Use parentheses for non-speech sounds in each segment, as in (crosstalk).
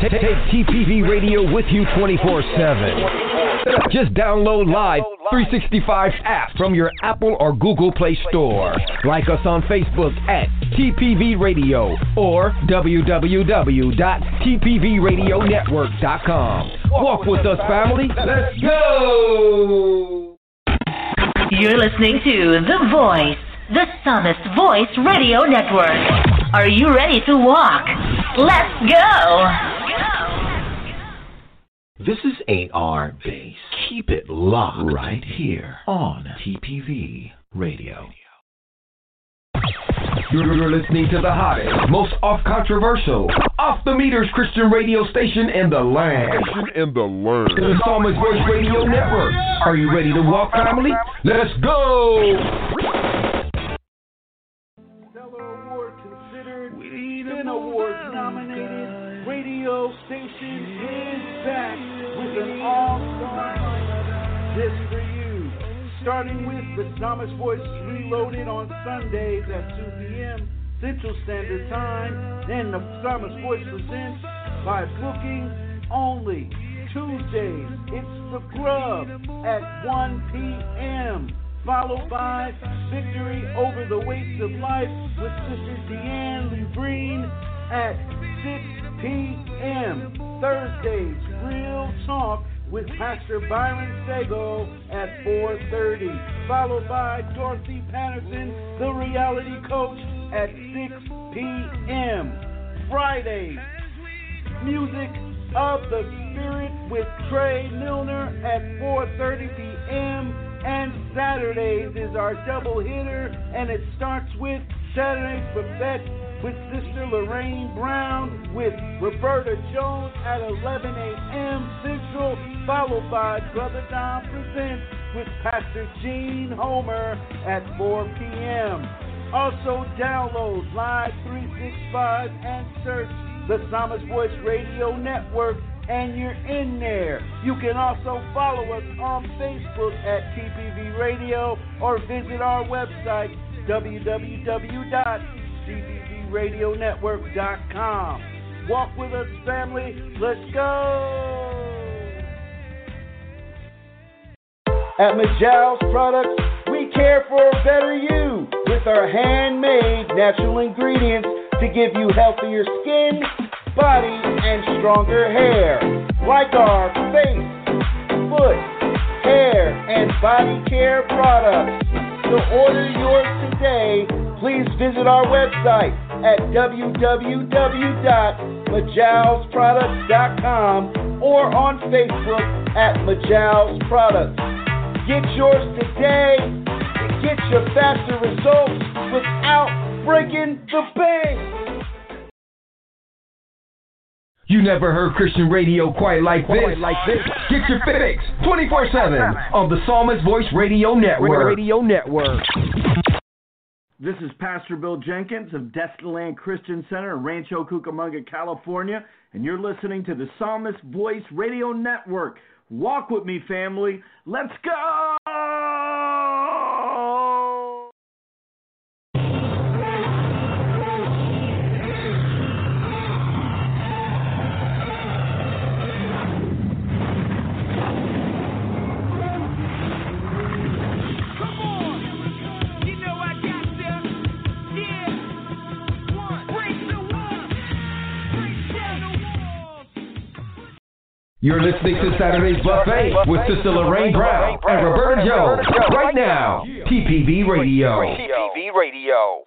Take, TPV Radio with you 24 7. Just download Live 365 app from your Apple or Google Play Store. Like us on Facebook at TPV Radio or www.tpvradionetwork.com. Walk with us, family. Let's go! You're listening to The Voice, the Psalmist Voice Radio Network. Are you ready to walk? Let's go! This is AR Base. Keep it locked right here on TPV Radio. You're, you're listening to the hottest, most off controversial, off the meters Christian radio station in the land. In the land. The Psalmist Voice Radio Network. Are you ready to walk, family? Let's go! Spin Awards nominated radio station is back with an all-star disc for you. Starting with the Psalmist Voice Reloaded on Sundays at 2 p.m. Central Standard Time. Then the Psalmist Voice presents by booking only. Tuesdays, it's The Grub at 1 p.m followed by Victory Over the Weights of Life with Sister Deanne Lee Green at 6 p.m. Thursdays, Real Talk with Pastor Byron Sago at 4.30, followed by Dorothy Patterson, the reality coach, at 6 p.m. Fridays, Music of the Spirit with Trey Milner at 4.30 p.m. And Saturdays is our double hitter, and it starts with Saturday's Buffet with Sister Lorraine Brown with Roberta Jones at 11 a.m. Central, followed by Brother Don Presents with Pastor Gene Homer at 4 p.m. Also, download Live 365 and search the Psalmist Voice Radio Network and you're in there. You can also follow us on Facebook at TPV Radio or visit our website www.tpvradionetwork.com. Walk with us, family. Let's go. At Majal's Products, we care for a better you with our handmade natural ingredients to give you healthier skin body, and stronger hair, like our face, foot, hair, and body care products. To order yours today, please visit our website at www.majalsproducts.com or on Facebook at Majal's Products. Get yours today and get your faster results without breaking the bank. You never heard Christian radio quite like this. Quite like this. Get your fix 24/7 on the Psalmist Voice Radio Network. Radio Network. This is Pastor Bill Jenkins of Destinyland Christian Center in Rancho Cucamonga, California, and you're listening to the Psalmist Voice Radio Network. Walk with me, family. Let's go! You're listening to Saturday's Buffet with Sister Lorraine Brown and Roberta Jones right now. TPV Radio. TPV Radio.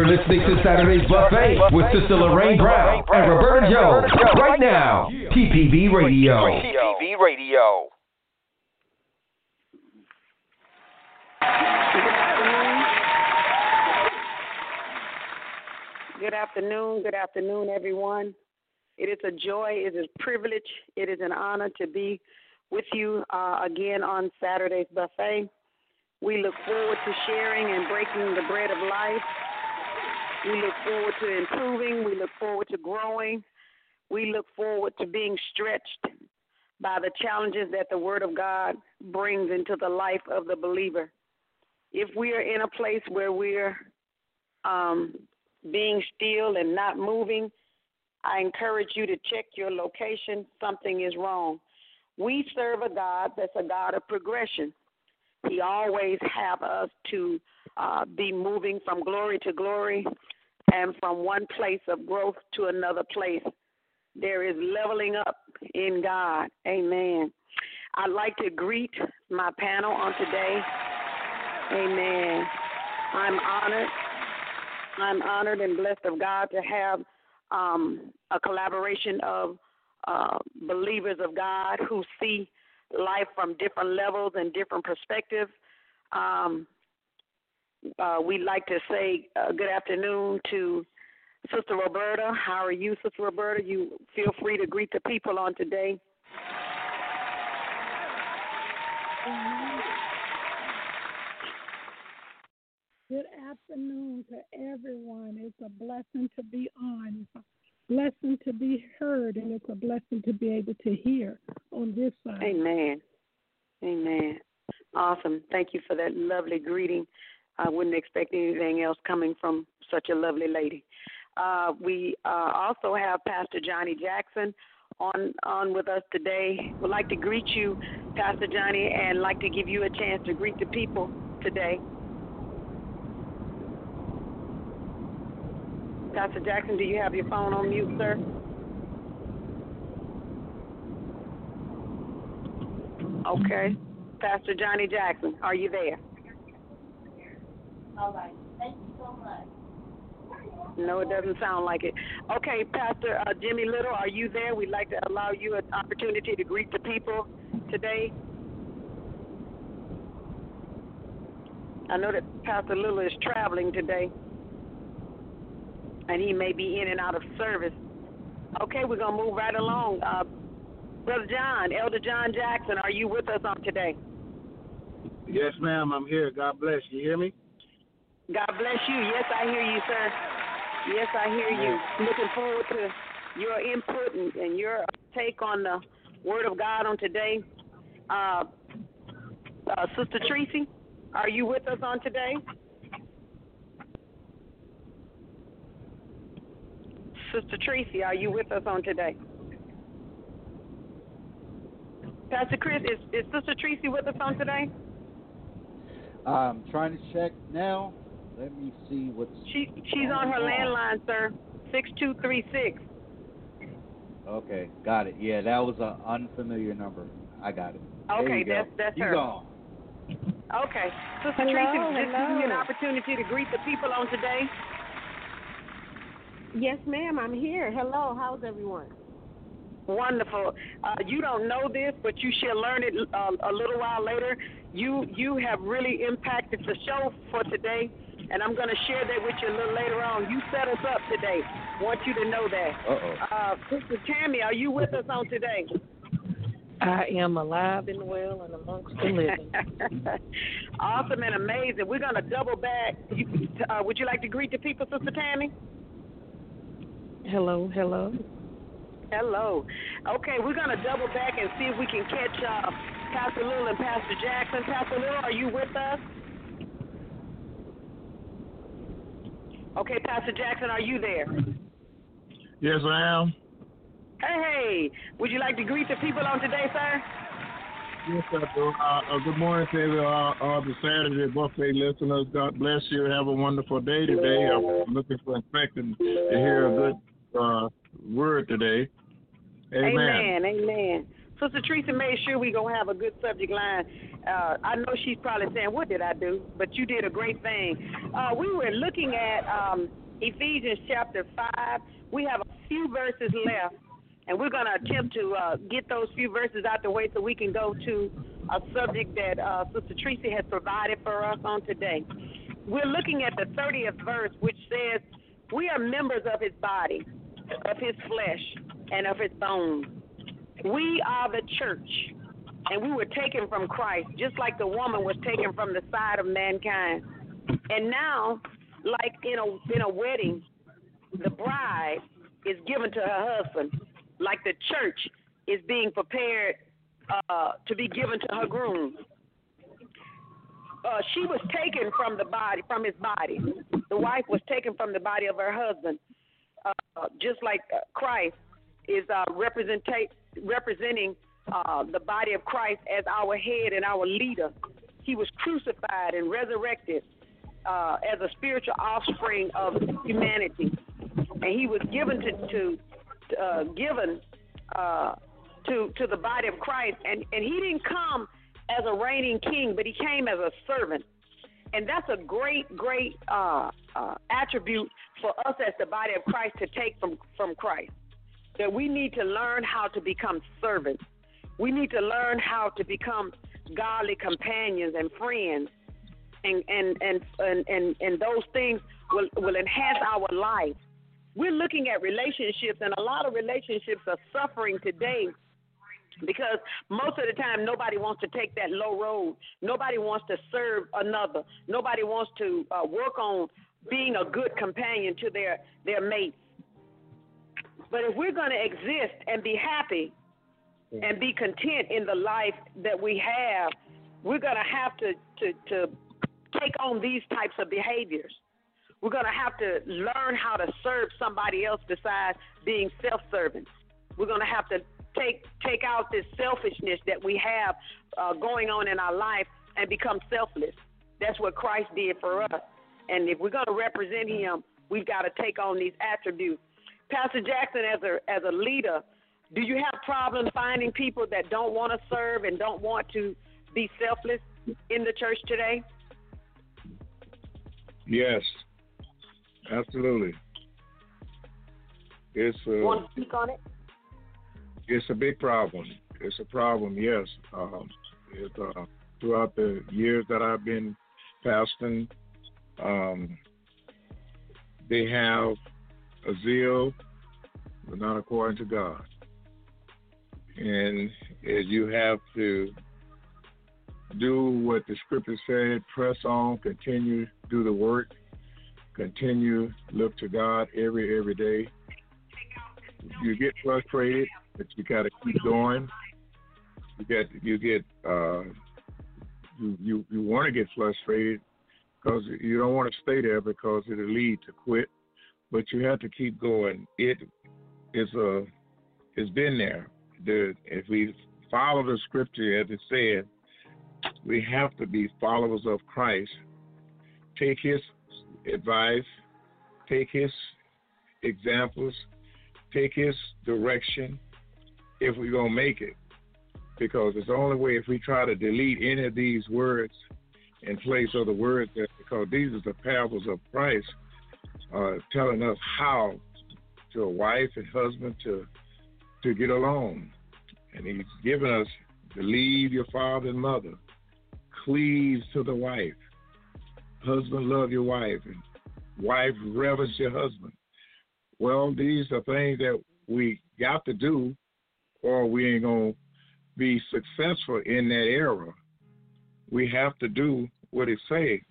You're listening to Saturday's Buffet with Sister Lorraine Brown and Roberta Jones right now. TPV Radio. TPV Radio. Good afternoon. Good afternoon, everyone. It is a joy, it is a privilege, it is an honor to be with you uh, again on Saturday's Buffet. We look forward to sharing and breaking the bread of life. We look forward to improving. We look forward to growing. We look forward to being stretched by the challenges that the Word of God brings into the life of the believer. If we are in a place where we're um, being still and not moving, I encourage you to check your location. Something is wrong. We serve a God that's a God of progression. He always have us to uh, be moving from glory to glory and from one place of growth to another place. There is leveling up in God. Amen. I'd like to greet my panel on today. Amen. I'm honored. I'm honored and blessed of God to have um, a collaboration of uh, believers of God who see life from different levels and different perspectives. Um, uh, we'd like to say uh, good afternoon to Sister Roberta. How are you, Sister Roberta? You feel free to greet the people on today. Good afternoon to everyone. It's a blessing to be on. It's a blessing to be heard, and it's a blessing to be able to hear on this side. Amen. Amen. Awesome. Thank you for that lovely greeting. I wouldn't expect anything else coming from such a lovely lady. Uh, we uh, also have Pastor Johnny Jackson on on with us today. Would like to greet you, Pastor Johnny, and like to give you a chance to greet the people today. Pastor Jackson, do you have your phone on mute, sir? Okay. Pastor Johnny Jackson, are you there? All right. Thank you so much. No, it doesn't sound like it. Okay, Pastor uh, Jimmy Little, are you there? We'd like to allow you an opportunity to greet the people today. I know that Pastor Little is traveling today, and he may be in and out of service. Okay, we're going to move right along. Uh, Brother John, Elder John Jackson, are you with us on today? Yes, ma'am. I'm here. God bless. You hear me? God bless you. Yes, I hear you, sir. Yes, I hear you. Looking forward to your input and, and your take on the Word of God on today. Uh, uh, Sister Tracy, are you with us on today? Sister Tracy, are you with us on today? Pastor Chris, is, is Sister Tracy with us on today? I'm trying to check now. Let me see what's. She she's on her landline, sir. Six two three six. Okay, got it. Yeah, that was an unfamiliar number. I got it. There Okay, you go. that's that's you her. gone. Okay, Sister Hello, Tracy, just give you an opportunity to greet the people on today. Yes, ma'am. I'm here. Hello. How's everyone? Wonderful. Uh, you don't know this, but you shall learn it uh, a little while later. You you have really impacted the show for today, and I'm going to share that with you a little later on. You set us up today. Want you to know that. Uh-oh. Uh, Sister Tammy, are you with us on today? I am alive and well and amongst the living. (laughs) awesome and amazing. We're going to double back. You, uh, would you like to greet the people, Sister Tammy? hello, hello. Hello. Okay, we're going to double back and see if we can catch uh, Pastor Little and Pastor Jackson. Pastor Little, are you with us? Okay, Pastor Jackson, are you there? Yes, I am. Hey, hey. Would you like to greet the people on today, sir? Yes, I do. Uh, uh, good morning to every, uh, uh, the Saturday buffet listeners. God bless you. Have a wonderful day today. I'm looking for expecting to hear a good uh, word today. Amen. Amen. Amen. Sister Teresa made sure we gonna have a good subject line. Uh, I know she's probably saying, "What did I do?" But you did a great thing. Uh, we were looking at um, Ephesians chapter five. We have a few verses left, and we're gonna attempt to uh, get those few verses out the way so we can go to a subject that uh, Sister Teresa has provided for us on today. We're looking at the 30th verse, which says, "We are members of His body, of His flesh, and of His bones." We are the church, and we were taken from Christ, just like the woman was taken from the side of mankind. And now, like in a in a wedding, the bride is given to her husband, like the church is being prepared uh, to be given to her groom. Uh, she was taken from the body, from his body. The wife was taken from the body of her husband, uh, just like Christ is uh, representa- representing uh, the body of Christ as our head and our leader. He was crucified and resurrected uh, as a spiritual offspring of humanity, and he was given to, to uh, given uh, to to the body of Christ, and and he didn't come as a reigning king, but he came as a servant, and that's a great great uh, uh, attribute for us as the body of Christ to take from from Christ that we need to learn how to become servants. We need to learn how to become godly companions and friends. And and and and, and, and those things will, will enhance our life. We're looking at relationships and a lot of relationships are suffering today because most of the time nobody wants to take that low road. Nobody wants to serve another. Nobody wants to uh, work on being a good companion to their their mates. But if we're going to exist and be happy and be content in the life that we have, we're going to have to, to, to take on these types of behaviors. We're going to have to learn how to serve somebody else besides being self serving. We're going to have to take take out this selfishness that we have uh, going on in our life and become selfless. That's what Christ did for us. And if we're going to represent Him, we've got to take on these attributes Pastor Jackson, as a as a leader, do you have problems finding people that don't want to serve and don't want to be selfless in the church today? Yes, absolutely. It's a, want to speak on it? It's a big problem. It's a problem. Yes. Um, it, uh, throughout the years that I've been pastoring, um, they have a zeal, but not according to God. And as you have to do what the scripture said, press on, continue, do the work, continue, look to God every every day. You get frustrated, but you got to keep going. You get you get uh, you you, you want to get frustrated because you don't want to stay there because it'll lead to quit but you have to keep going. It is a it's been there. The, if we follow the scripture as it said, we have to be followers of Christ. Take his advice, take his examples, take his direction if we're going to make it. Because it's the only way if we try to delete any of these words in place of the words because these are the parables of Christ, uh, telling us how to a wife and husband to to get along, and He's given us to leave your father and mother, cleave to the wife, husband love your wife, and wife reverence your husband. Well, these are things that we got to do, or we ain't gonna be successful in that era. We have to do what it say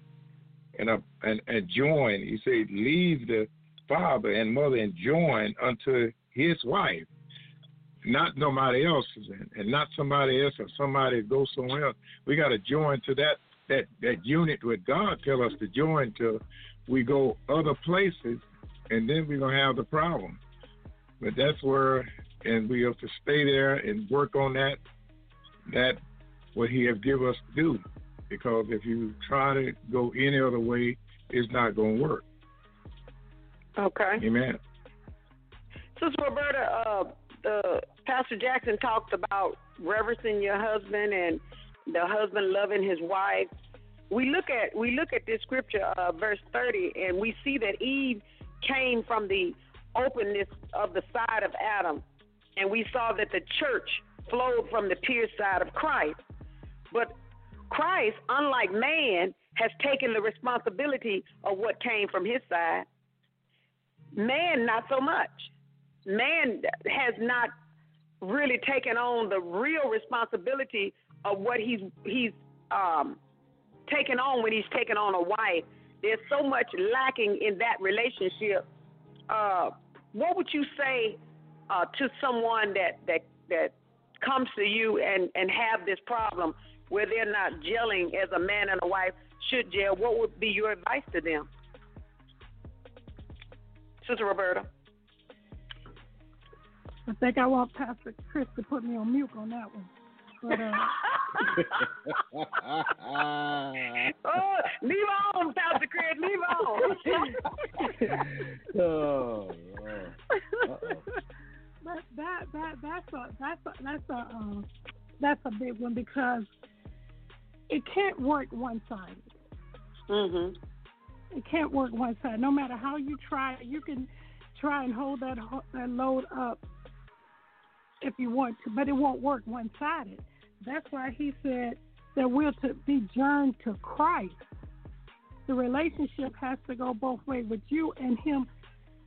and, uh, and, and join. He said, leave the father and mother and join unto his wife, not nobody else's, and and not somebody else or somebody go somewhere else. We got to join to that that that unit where God tell us to join to. We go other places, and then we're gonna have the problem. But that's where, and we have to stay there and work on that. That what He has give us to do because if you try to go any other way, it's not going to work. Okay. Amen. Sister Roberta, uh, the Pastor Jackson talked about reverencing your husband and the husband loving his wife. We look at we look at this scripture, uh, verse thirty, and we see that Eve came from the openness of the side of Adam, and we saw that the church flowed from the pierced side of Christ. But Christ, unlike man, has taken the responsibility of what came from his side. Man, not so much. Man has not really taken on the real responsibility of what he's he's um, taken on when he's taken on a wife. There's so much lacking in that relationship. Uh, what would you say uh, to someone that that that comes to you and and have this problem where they're not gelling as a man and a wife should gel? What would be your advice to them, Sister Roberta? I think I want Pastor Chris to put me on mute on that one. But, uh, (laughs) oh, leave on, Pastor Chris. Leave on. (laughs) oh, Lord. but that that that's a that's a that's a uh, that's a big one because it can't work one sided. Mhm. It can't work one sided. No matter how you try, you can try and hold that that load up if you want to, but it won't work one sided. That's why he said that we're to be joined to Christ. The relationship has to go both ways with you and him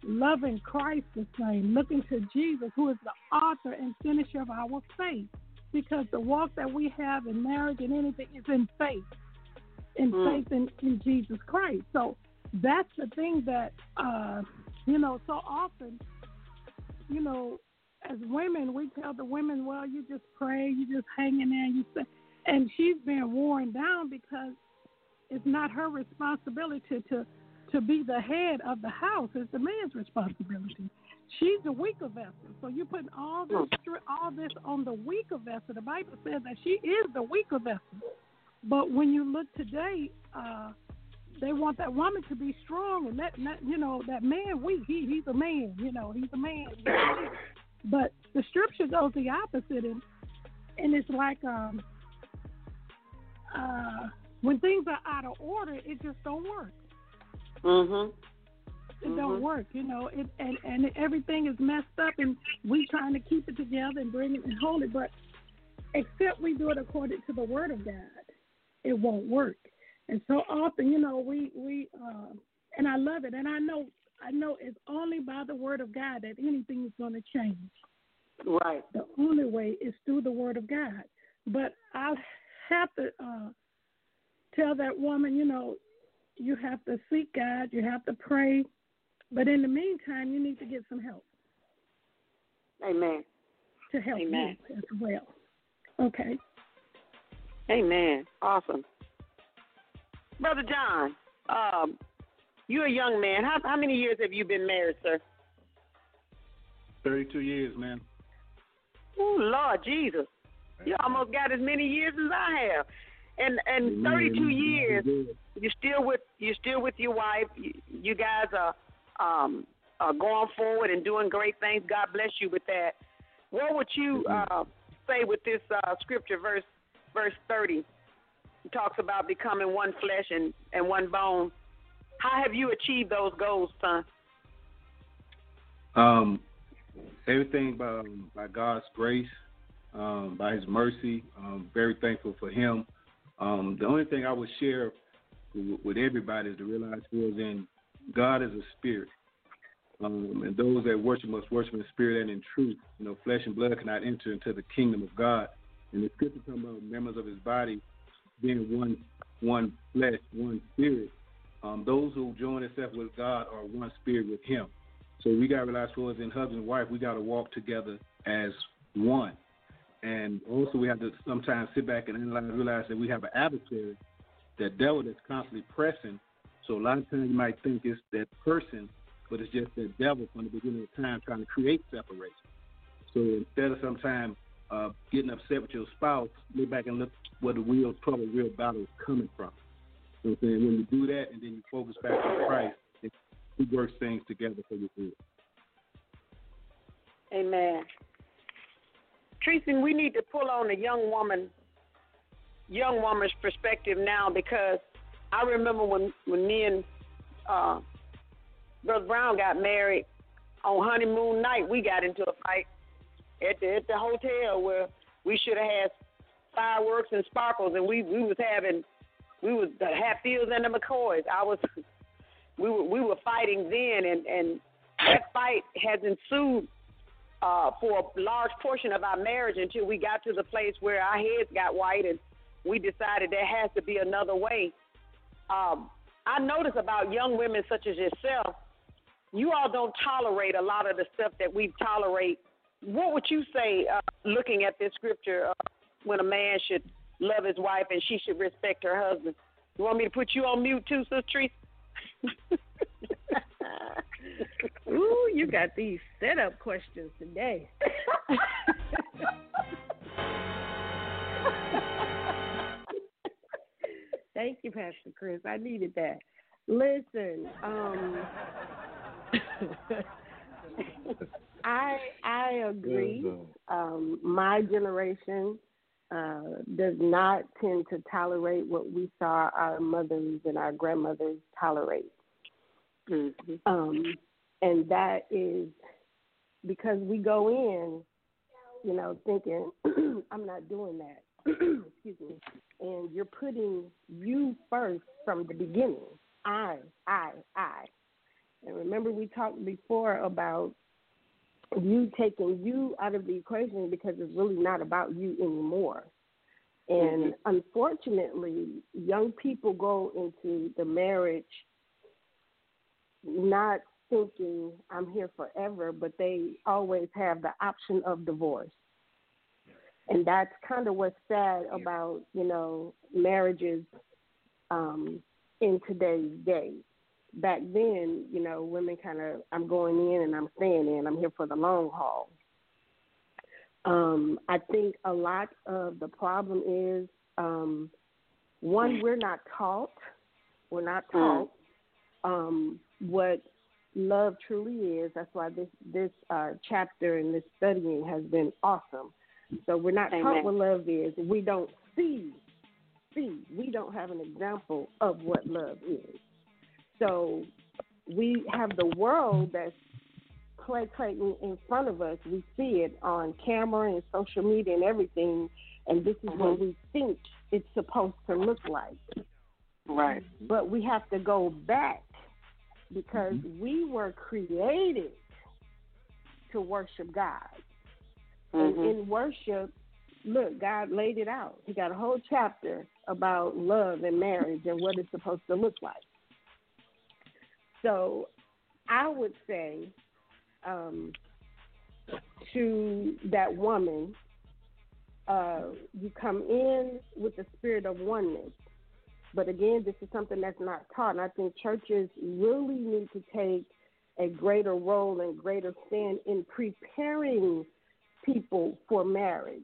loving Christ the same, looking to Jesus, who is the author and finisher of our faith. Because the walk that we have in marriage and anything is in faith, in Mm. faith in, in Jesus Christ. So that's the thing that, uh, you know, so often, you know, as women, we tell the women, well, you just pray, you just hang in there, you say, and she's being worn down because it's not her responsibility to, to to be the head of the house. It's the man's responsibility. She's the weaker vessel. So you put all this stri- all this on the weaker vessel. The Bible says that she is the weaker vessel. But when you look today, uh, they want that woman to be strong and that, that you know that man weak. He he's a man. You know he's a man. But the scripture goes the opposite, and and it's like um uh when things are out of order, it just don't work. Mhm. It don't work, you know. It and and everything is messed up, and we trying to keep it together and bring it and hold it, but except we do it according to the Word of God, it won't work. And so often, you know, we we uh, and I love it, and I know I know it's only by the Word of God that anything is going to change. Right. The only way is through the Word of God. But I have to uh, tell that woman, you know, you have to seek God, you have to pray, but in the meantime, you need to get some help Amen. to help Amen. you as well. Okay. Amen. Awesome. Brother John, um, you're a young man. How, how many years have you been married, sir? 32 years, man. Oh Lord Jesus, you almost got as many years as I have, and and 32 years. You're still with you're still with your wife. You, you guys are um are going forward and doing great things. God bless you with that. What would you uh, say with this uh, scripture verse verse 30? It talks about becoming one flesh and, and one bone. How have you achieved those goals, son? Um, everything by, um, by God's grace, um, by His mercy. Um, very thankful for Him. Um, the only thing I would share with, with everybody is to realize was in God is a spirit. Um, and those that worship must worship in spirit and in truth. You know, flesh and blood cannot enter into the kingdom of God. And the scripture talking about members of His body being one, one flesh, one spirit. Um, those who join themselves with God are one spirit with Him. So we got to realize for us in husband and wife, we got to walk together as one. And also we have to sometimes sit back and realize that we have an adversary, that devil that's constantly pressing. So a lot of times you might think it's that person, but it's just that devil from the beginning of time trying to create separation. So instead of sometimes uh, getting upset with your spouse, look back and look where the real trouble, real battle is coming from. I'm saying? When you do that and then you focus back on Christ, he works things together for your good. Amen. Tracy, we need to pull on a young woman, young woman's perspective now because I remember when when me and uh, Brother Brown got married on honeymoon night, we got into a fight at the at the hotel where we should have had fireworks and sparkles, and we we was having we was the Hatfields and the McCoys. I was we were we were fighting then, and and that fight has ensued uh, for a large portion of our marriage until we got to the place where our heads got white and we decided there has to be another way. Um, I notice about young women such as yourself, you all don't tolerate a lot of the stuff that we tolerate. What would you say, uh, looking at this scripture, uh, when a man should love his wife and she should respect her husband? You want me to put you on mute too, Sister Teresa? (laughs) Ooh, you got these setup questions today. (laughs) Thank you, Pastor Chris. I needed that. Listen, um, (laughs) I I agree. Um, my generation uh, does not tend to tolerate what we saw our mothers and our grandmothers tolerate. Mm-hmm. Um, and that is because we go in, you know, thinking, (clears throat) I'm not doing that. (clears throat) Excuse me. And you're putting you first from the beginning. I, I, I. And remember, we talked before about you taking you out of the equation because it's really not about you anymore. And Mm-hmm. unfortunately, young people go into the marriage not thinking I'm here forever, but they always have the option of divorce. And that's kind of what's sad about, you know, marriages um, in today's day. Back then, you know, women kind of, I'm going in and I'm staying in, I'm here for the long haul. Um, I think a lot of the problem is um, one, we're not taught, we're not taught um, what love truly is. That's why this this uh, chapter and this studying has been awesome. So we're not Amen. taught what love is. We don't see see. We don't have an example of what love is. So we have the world that's play playing in front of us. We see it on camera and social media and everything, and this is what mm-hmm. we think it's supposed to look like. Right. But we have to go back because mm-hmm. we were created to worship God. And Mhm. in worship, look, God laid it out. He got a whole chapter about love and marriage and what it's supposed to look like. So I would say um, to that woman, uh, you come in with the spirit of oneness. But again, this is something that's not taught. And I think churches really need to take a greater role and greater stand in preparing people for marriage.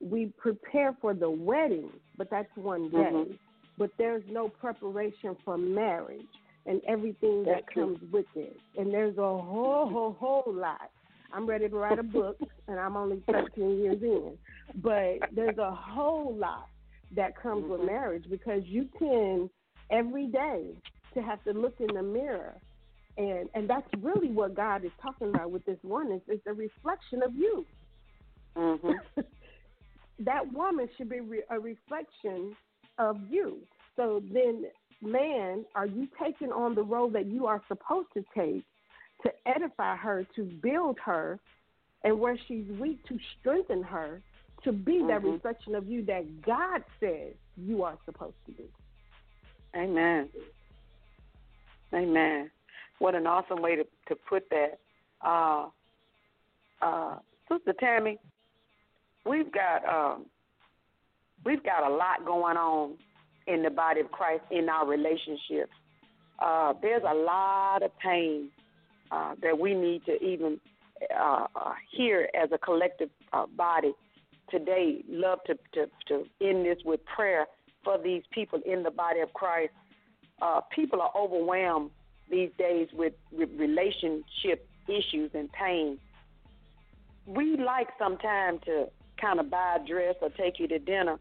We prepare for the wedding, but that's one day. Mhm. But there's no preparation for marriage and everything that That's true. comes with it. And there's a whole, whole, whole lot. I'm ready to write a book, (laughs) and I'm only 13 years in. But there's a whole lot that comes with marriage because you tend every day to have to look in the mirror. And and that's really what God is talking about with this one. oneness. It's a reflection of you. Mm-hmm. (laughs) that woman should be re- a reflection of you. So then, man, are you taking on the role that you are supposed to take to edify her, to build her, and where she's weak, to strengthen her, to be that Mhm. reflection of you that God says you are supposed to be? Amen. Amen. What an awesome way to, to put that. Uh, uh, Sister Tammy, we've got um, we've got a lot going on in the body of Christ in our relationships. Uh, there's a lot of pain uh, that we need to even uh, uh, hear as a collective uh, body today. Love to, to to end this with prayer for these people in the body of Christ. Uh, people are overwhelmed these days with, with relationship issues and pain. We like sometimes to kind of buy a dress or take you to dinner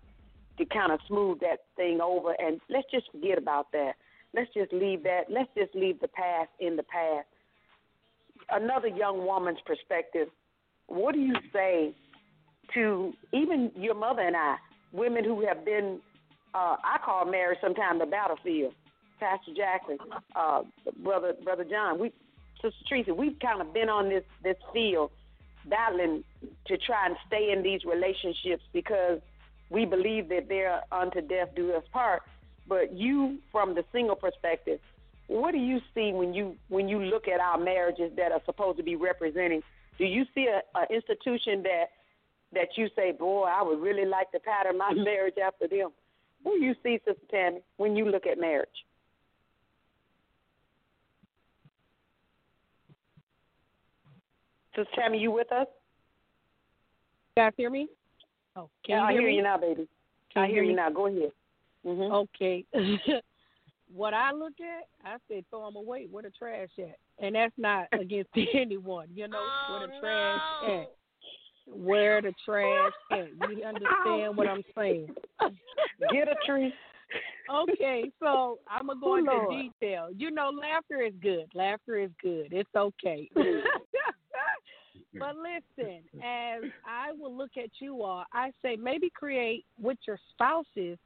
to kind of smooth that thing over. And let's just forget about that. Let's just leave that. Let's just leave the past in the past. Another young woman's perspective. What do you say to even your mother and I, women who have been, uh, I call marriage sometimes the battlefield. Pastor Jacqueline, uh, brother, brother John, we, Sister Teresa, we've kind of been on this this field battling to try and stay in these relationships because we believe that they're unto death do us part. But you, from the single perspective, what do you see when you when you look at our marriages that are supposed to be representing? Do you see a, a institution that that you say, boy, I would really like to pattern my mm-hmm. marriage after them? What do you see, Sister Tammy, when you look at marriage? Sister Tammy, you with us? You guys hear me? Oh, can yeah, you I hear hear me? you now, baby. Can I you hear hear you me? now. Go ahead. Mm-hmm. Okay. (laughs) what I look at, I say throw them away. Where the trash at? And that's not against (laughs) anyone, you know. where the trash at? Where the trash at? You understand what I'm saying? Get a tree. Okay, so I'm gonna go Oh, into Lord. detail. You know, laughter is good. Laughter is good. It's okay. (laughs) but (laughs) listen, as I will look at you all, I say maybe create with your spouses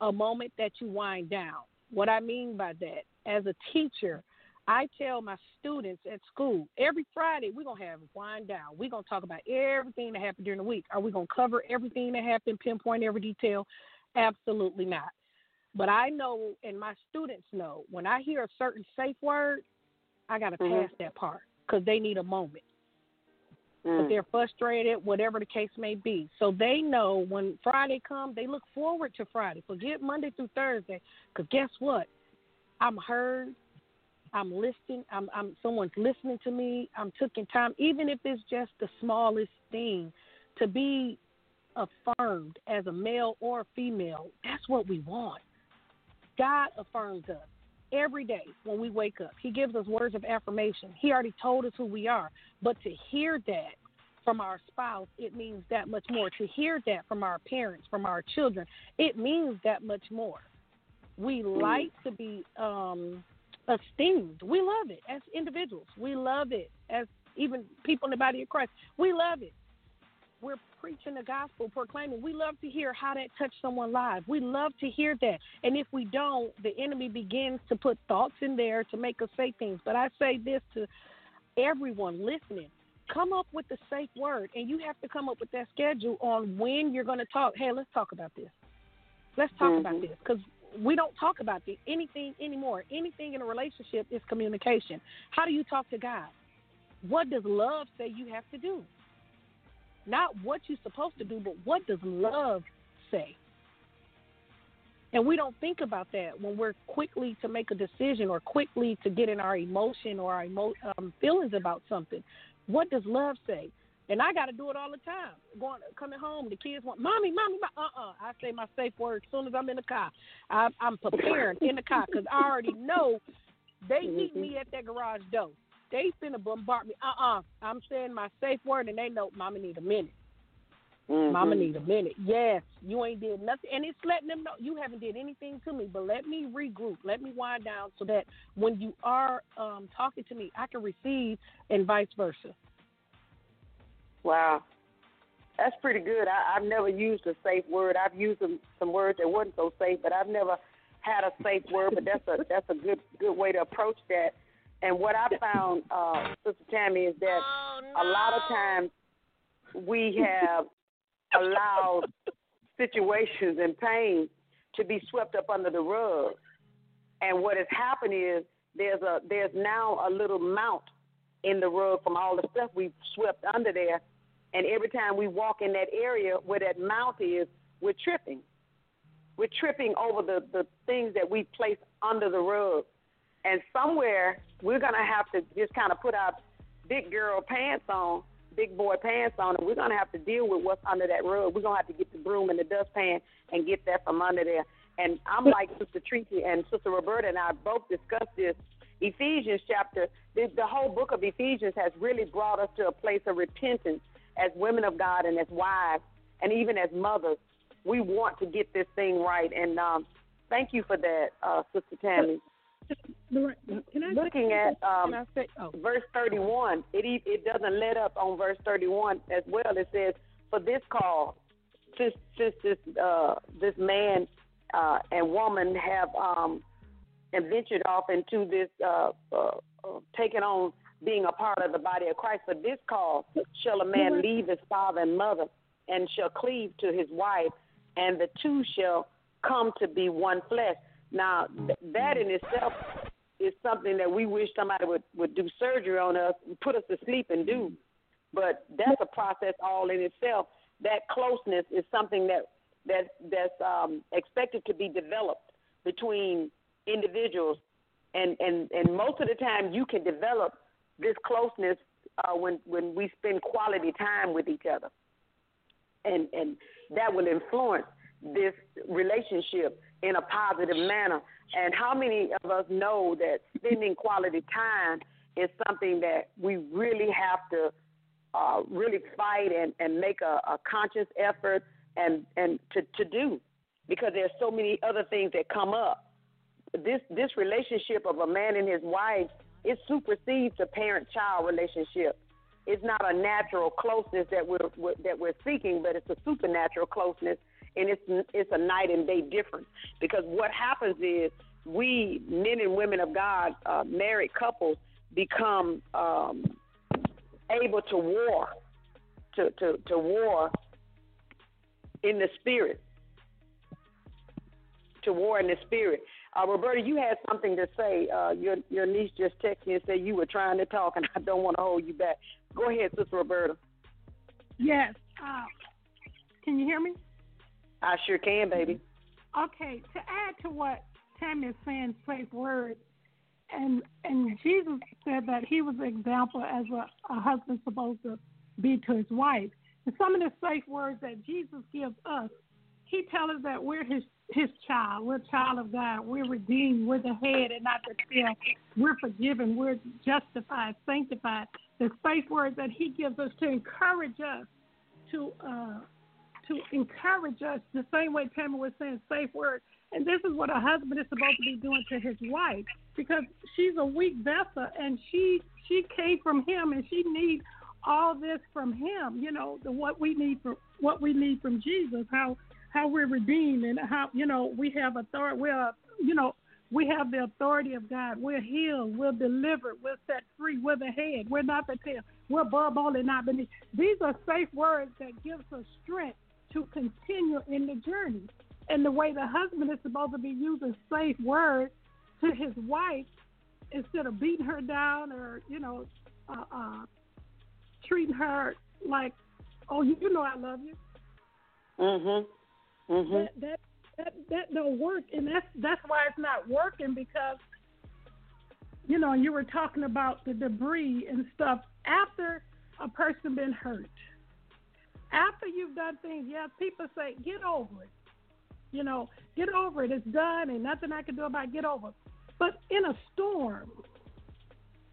a moment that you wind down. What I mean by that, as a teacher, I tell my students at school every Friday we're gonna have wind down. We're gonna talk about everything that happened during the week. Are we gonna cover everything that happened, pinpoint every detail? Absolutely not. But I know, and my students know, when I hear a certain safe word, I got to Mhm. pass that part because they need a moment. But Mm. they're frustrated, whatever the case may be. So they know when Friday comes, they look forward to Friday. Forget Monday through Thursday, because guess what? I'm heard. I'm listening. I'm, I'm someone's listening to me. I'm taking time, even if it's just the smallest thing, to be affirmed as a male or a female. That's what we want. God affirms us every day when we wake up. He gives us words of affirmation. He already told us who we are. But to hear that from our spouse, it means that much more. To hear that from our parents, from our children, it means that much more. We like to be um, esteemed. We love it as individuals. We love it as even people in the body of Christ. We love it. We're preaching the gospel, proclaiming. We love to hear how that touched someone live. We love to hear that. And if we don't, the enemy begins to put thoughts in there to make us say things. But I say this to everyone listening come up with the safe word, and you have to come up with that schedule on when you're going to talk. Hey, let's talk about this. Let's talk about Mhm. this because we don't talk about the, anything anymore. Anything in a relationship is communication. How do you talk to God? What does love say you have to do? Not what you're supposed to do, but what does love say? And we don't think about that when we're quickly to make a decision or quickly to get in our emotion or our emo- um, feelings about something. What does love say? And I got to do it all the time. Going, coming home, the kids want, "Mommy, mommy, uh, uh." I say my safe word as soon as I'm in the car. I, I'm preparing in the car because I already know they meet me at that garage door. They finna bombard me. Uh, uh-uh. uh. i am saying my safe word, and they know, "Mama need a minute." Mhm. Mama need a minute. Yes, you ain't did nothing, and it's letting them know you haven't did anything to me. But let me regroup. Let me wind down so that when you are um, talking to me, I can receive, and vice versa. Wow. That's pretty good. I, I've never used a safe word. I've used some, some words that wasn't so safe, but I've never had a safe word. But that's a that's a good good way to approach that. And what I found, uh, Sister Tammy, is that a lot of times we have allowed situations and pain to be swept up under the rug. And what has happened is there's a there's now a little mount in the rug from all the stuff we've swept under there. And every time we walk in that area where that mount is, we're tripping. We're tripping over the, the things that we place under the rug. And somewhere we're going to have to just kind of put our big girl pants on, big boy pants on, and we're going to have to deal with what's under that rug. We're going to have to get the broom and the dustpan and get that from under there. And I'm like Sister Tracy and Sister Roberta and I both discussed this. Ephesians chapter, the, the whole book of Ephesians has really brought us to a place of repentance as women of God and as wives and even as mothers, we want to get this thing right. And um, thank you for that, uh, Sister Tammy. Can I Looking at um, say, oh, verse 31, it it doesn't let up on verse 31 as well. It says, "For this cause, since since this uh, this man uh, and woman have um, and ventured off into this uh, uh, uh, taking on being a part of the body of Christ. For this cause shall a man leave his father and mother, and shall cleave to his wife, and the two shall come to be one flesh. Now, th- that in itself is something that we wish somebody would, would do surgery on us, put us to sleep and do. But that's a process all in itself. That closeness is something that that that's um, expected to be developed between individuals, and and and most of the time you can develop this closeness uh, when when we spend quality time with each other, and and that will influence this relationship in a positive manner. And how many of us know that spending quality time is something that we really have to uh, really fight and, and make a, a conscious effort and, and to, to do because there's so many other things that come up. This this relationship of a man and his wife it supersedes the parent child relationship. It's not a natural closeness that we're, we're that we're seeking, but it's a supernatural closeness, and it's it's a night and day difference. Because what happens is we men and women of God, uh, married couples, become um, able to war, to, to, to war in the spirit, to war in the spirit. Uh, Roberta, you had something to say. Uh, your your niece just texted me and said you were trying to talk, and I don't want to hold you back. Go ahead, Sister Roberta. yes. Uh, can you hear me? I sure can, baby. Okay, to add to what Tammy is saying, safe words, and and Jesus said that he was an example as a, a husband supposed to be to his wife. And some of the safe words that Jesus gives us, he tells us that we're his his child, we're child of God, we're redeemed, we're the head and not the tail, we're forgiven, we're justified, sanctified. The safe words that he gives us to encourage us to uh, to encourage us the same way Tammy was saying safe words. And this is what a husband is supposed to be doing to his wife because she's a weak vessel and she she came from him and she needs all this from him. You know the what we need from what we need from Jesus. How how we're redeemed and how you know we have authority. We're you know we have the authority of God. We're healed. We're delivered. We're set free. We're the head. We're not the tail. We're above all and not beneath. These are safe words that gives us strength to continue in the journey. And the way the husband is supposed to be using safe words to his wife instead of beating her down or you know uh, uh, treating her like, oh, you know I love you. Mhm. Mhm. That, that that that don't work, and that's that's why it's not working because you know you were talking about the debris and stuff after a person been hurt. After you've done things, yeah, people say get over it. You know, get over it. It's done, and nothing I can do about it. Get over. it. But in a storm,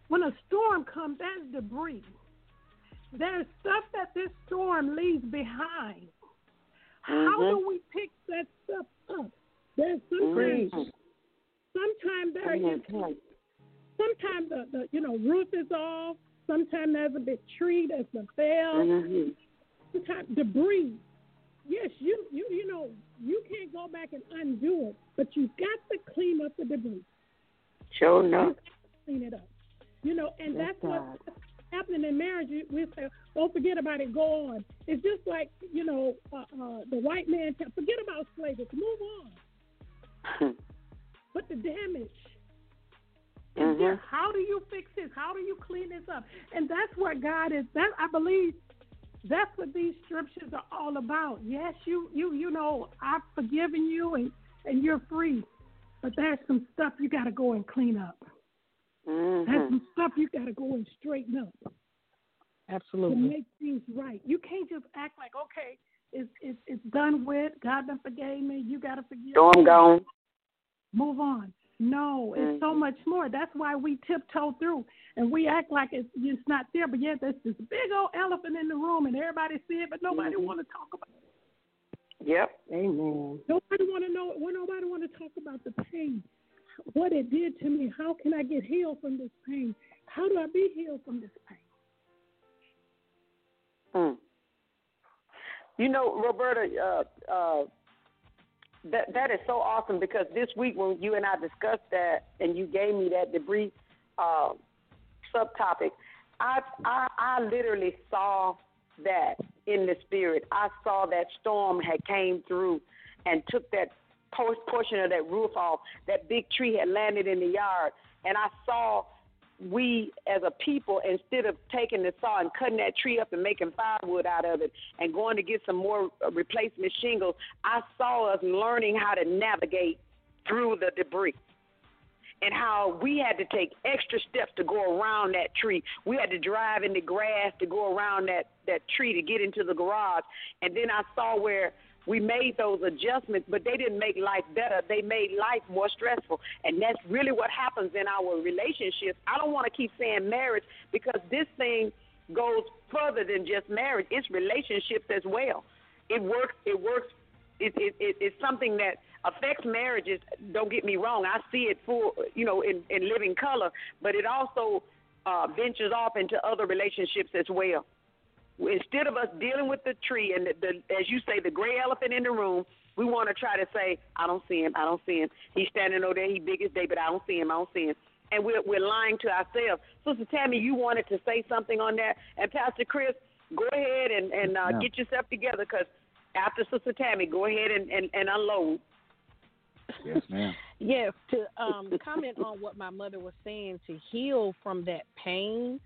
when a storm comes, there's debris. There's stuff that this storm leaves behind. How Mhm. do we pick that stuff up? There's sometimes, Mhm. sometimes there is, Mhm. sometimes the, the you know roof is off. Sometimes there's a big tree that's a fell. Mhm. Sometimes debris. Yes, you you you know you can't go back and undo it, but you've got to clean up the debris. Sure enough. Clean it up. You know, and Yes, that's what happening in marriage. We- say, "Don't forget about it. Go on." It's just like you know, uh, uh, the white man. Tell, forget about slavery. Move on. (laughs) But the damage is Mhm. there. How do you fix this? How do you clean this up? And that's what God is. That I believe. That's what these scriptures are all about. Yes, you you you know I've forgiven you and and you're free, but there's some stuff you got to go and clean up. There's Mhm. some stuff you got to go and straighten up Absolutely. to make things right. You can't just act like okay, it's it's it's done with. God done forgave me. You got to forgive. Storm me. gone. Move on. No, it's so much more. That's why we tiptoe through and we act like it's it's not there. But yet there's this big old elephant in the room and everybody see it, but nobody Mhm. want to talk about. it. Yep. Amen. Nobody want to know. Well, nobody want to talk about the pain, what it did to me. How can I get healed from this pain? How do I be healed from this pain? Mm. You know, Roberta, uh, uh, that that is so awesome because this week when you and I discussed that, and you gave me that debris uh, subtopic, I, I I literally saw that in the spirit. I saw that storm had came through and took that portion of that roof off. That big tree had landed in the yard, and I saw we as a people, instead of taking the saw and cutting that tree up and making firewood out of it and going to get some more uh, replacement shingles, I saw us learning how to navigate through the debris and how we had to take extra steps to go around that tree. We had to drive in the grass to go around that that tree to get into the garage. And then I saw where we made those adjustments, but they didn't make life better. They made life more stressful. And that's really what happens in our relationships. I don't want to keep saying marriage because this thing goes further than just marriage. It's relationships as well. It works it works it, it, it it's something that affects marriages. Don't get me wrong. I see it full, you know, in, in living color, but it also uh, ventures off into other relationships as well. Instead of us dealing with the tree and the, the, as you say, the gray elephant in the room, we want to try to say, "I don't see him. I don't see him. He's standing over there. He big as day, but I don't see him. I don't see him." And we're we're lying to ourselves. Sister Tammy, you wanted to say something on that, and Pastor Chris, go ahead and and uh, Yeah. get yourself together because after Sister Tammy, go ahead and, and, and unload. Yes, ma'am. (laughs) Yes, to um, comment on what my mother was saying, to heal from that pain,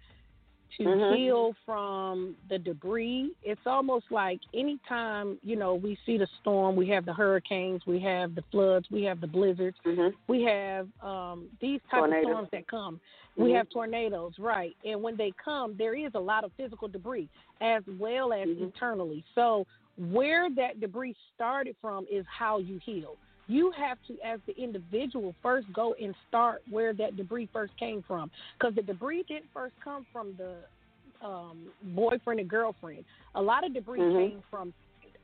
to Mhm. heal from the debris. It's almost like anytime, you know, we see the storm, we have the hurricanes, we have the floods, we have the blizzards, we have um, these type Tornadoes. of storms that come. We Mhm. have tornadoes, right. And when they come, there is a lot of physical debris as well as internally. So where that debris started from is how you heal. You have to, as the individual, first go and start where that debris first came from, because the debris didn't first come from the um, boyfriend and girlfriend. A lot of debris Mhm. came from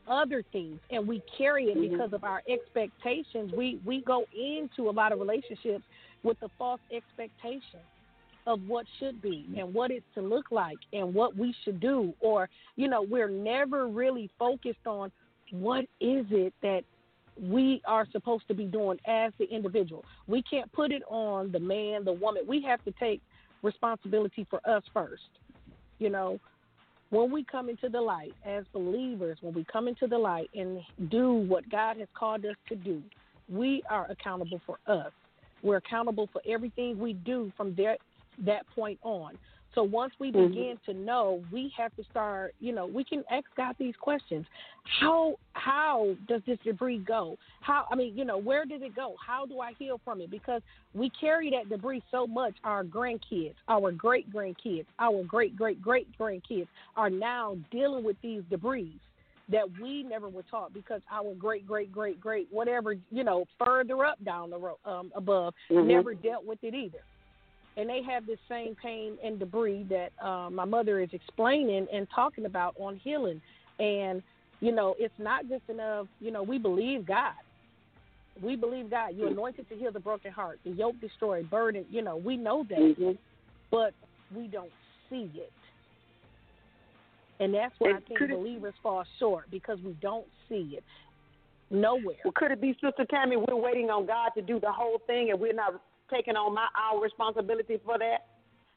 other things, and we carry it Mhm. because of our expectations. We we go into a lot of relationships with the false expectation of what should be and what it's to look like and what we should do. Or you know we're never really focused on what is it that we are supposed to be doing as the individual. We can't put it on the man the woman. We have to take responsibility for us first you know. When we come into the light as believers when we come into the light and do what god has called us to do we are accountable for us. We're accountable for everything we do from there that point on. So once we Mhm. begin to know, we have to start, you know, we can ask God these questions. How how does this debris go? How I mean, you know, where did it go? How do I heal from it? Because we carry that debris so much our grandkids, our great grandkids, our great great great grandkids are now dealing with these debris that we never were taught because our great great great great whatever, you know, further up down the road um above Mhm. never dealt with it either and they have this same pain and debris that uh, my mother is explaining and talking about on healing. And you know, it's not just enough. You know, we believe God. We believe God. You're anointed to heal the broken heart, the yoke destroyed, burden. You know, we know that, Mhm. but we don't see it. And that's where I think believers fall short because we don't see it nowhere. Well, could it be, Sister Tammy, we're waiting on God to do the whole thing, and we're not taking on my our responsibility for that,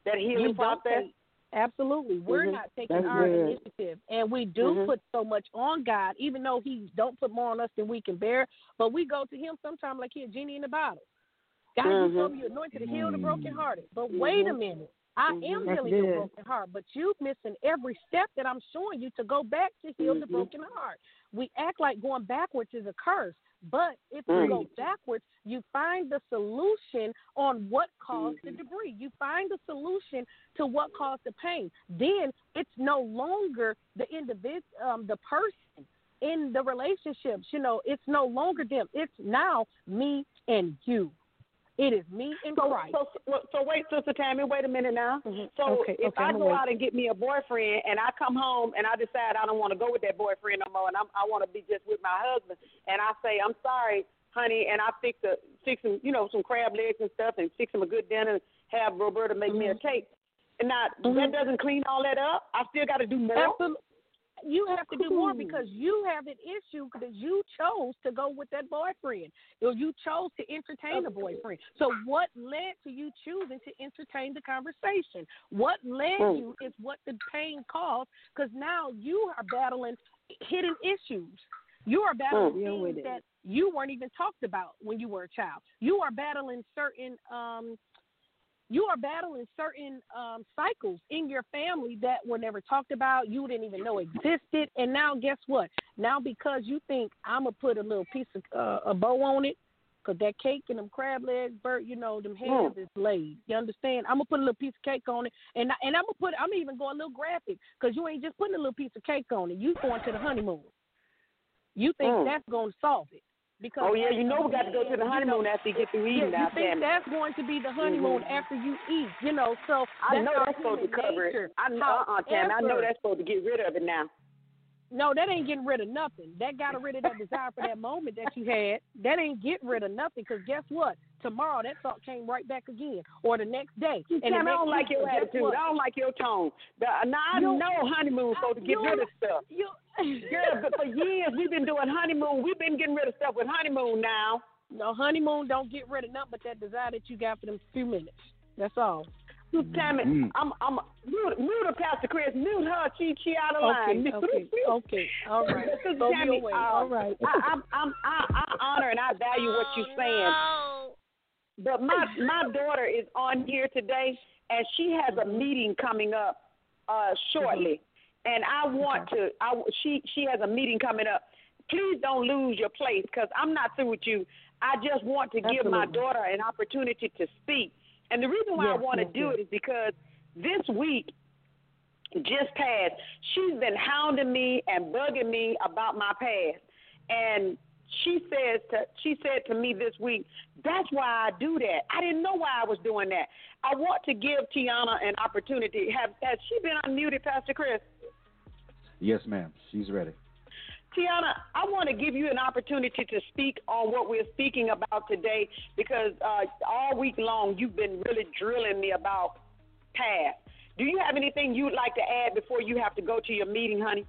that healing You process? absolutely. We're Mhm. not taking That's our good. initiative, and we do Mhm. put so much on God, even though He don't put more on us than we can bear. But we go to Him sometimes like He a genie in the bottle. God, Mhm. you told me you're anointed to heal the brokenhearted. But wait a minute. I am Mhm. That's healing your broken heart, but you missing every step that I'm showing you to go back to heal the broken heart. We act like going backwards is a curse, but if you go backwards, you find the solution on what caused Mm-hmm. the debris. You find the solution to what caused the pain. Then it's no longer the individual, um, the person in the relationships. You know, it's no longer them. It's now me and you. It is me and so, Christ. So, so, wait, Sister Tammy, wait a minute now. Mhm. So Okay, if okay, I I'm go wait. out and get me a boyfriend and I come home and I decide I don't want to go with that boyfriend no more and I'm, I want to be just with my husband and I say I'm sorry, honey, and I fix a fix some you know some crab legs and stuff and fix him a good dinner and have Roberta make me a Mm-hmm. cake. And now that doesn't clean all that up. I still got to do more. Absolutely. You have to do more because you have an issue because you chose to go with that boyfriend or you chose to entertain the boyfriend. So what led to you choosing to entertain the conversation? What led you is what the pain caused because now you are battling hidden issues. You are battling. Deal with things that you weren't even talked about when you were a child. You are battling certain um you are battling certain um, cycles in your family that were never talked about, you didn't even know existed, and now guess what? Now because you think I'm gonna put a little piece of uh, a bow on it, cause that cake and them crab legs, Bert, you know them hands Mm. is laid. You understand? I'm gonna put a little piece of cake on it, and I- and I'm gonna put I'm even going a little graphic, cause you ain't just putting a little piece of cake on it. You going to the honeymoon. You think Mm. that's gonna solve it? Because Oh yeah, you know we got to go to the you honeymoon know, after you get through eating. yeah, now, you think that's going to be the honeymoon Mhm. after you eat, you know? So I know that's supposed to cover nature. it. I know, uh-uh, Tammy. I know that's supposed to get rid of it now. No, that ain't getting rid of nothing. That got rid of that desire for that moment that you had. That ain't getting rid of nothing because guess what? Tomorrow that thought came right back again, or the next day. And the Tammy, I don't like your guess attitude. what? I don't like your tone. The, now I You- know honeymoon's supposed to get rid of stuff. You, Girl, but for (laughs) years we've been doing honeymoon. We've been getting rid of stuff with honeymoon now. No honeymoon don't get rid of nothing but that desire that you got for them few minutes. That's all. Tammy, Mm. I'm I'm mute, mute her, Pastor Chris. Mute her. She she out of line. Okay, (laughs) okay, okay. All right. (laughs) Sister Throw me Tammy, uh, All right. I, I'm, I'm, I, I honor and I value what you're saying. But my my daughter is on here today, and she has a meeting coming up uh, shortly, and I want to. I she she has a meeting coming up. Please don't lose your place because I'm not through with you. I just want to give my daughter an opportunity to speak, and the reason why I want to yes, do yes. it is because this week just passed, she's been hounding me and bugging me about my past. And she says to she said to me this week, that's why I do that. I didn't know why I was doing that. I want to give Tiana an opportunity. Have has she been unmuted, Pastor Chris? Yes, ma'am. She's ready. Tiana, I want to give you an opportunity to speak on what we're speaking about today because uh, all week long you've been really drilling me about past. Do you have anything you'd like to add before you have to go to your meeting, honey?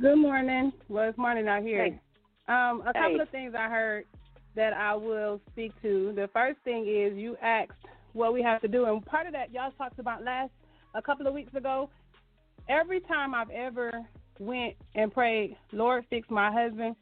Good morning. Well, it's morning out here. Hey. Um, a couple Hey. of things I heard that I will speak to. The first thing is you asked what we have to do, and part of that y'all talked about last a couple of weeks ago. Every time I've ever went and prayed, Lord, fix my husband,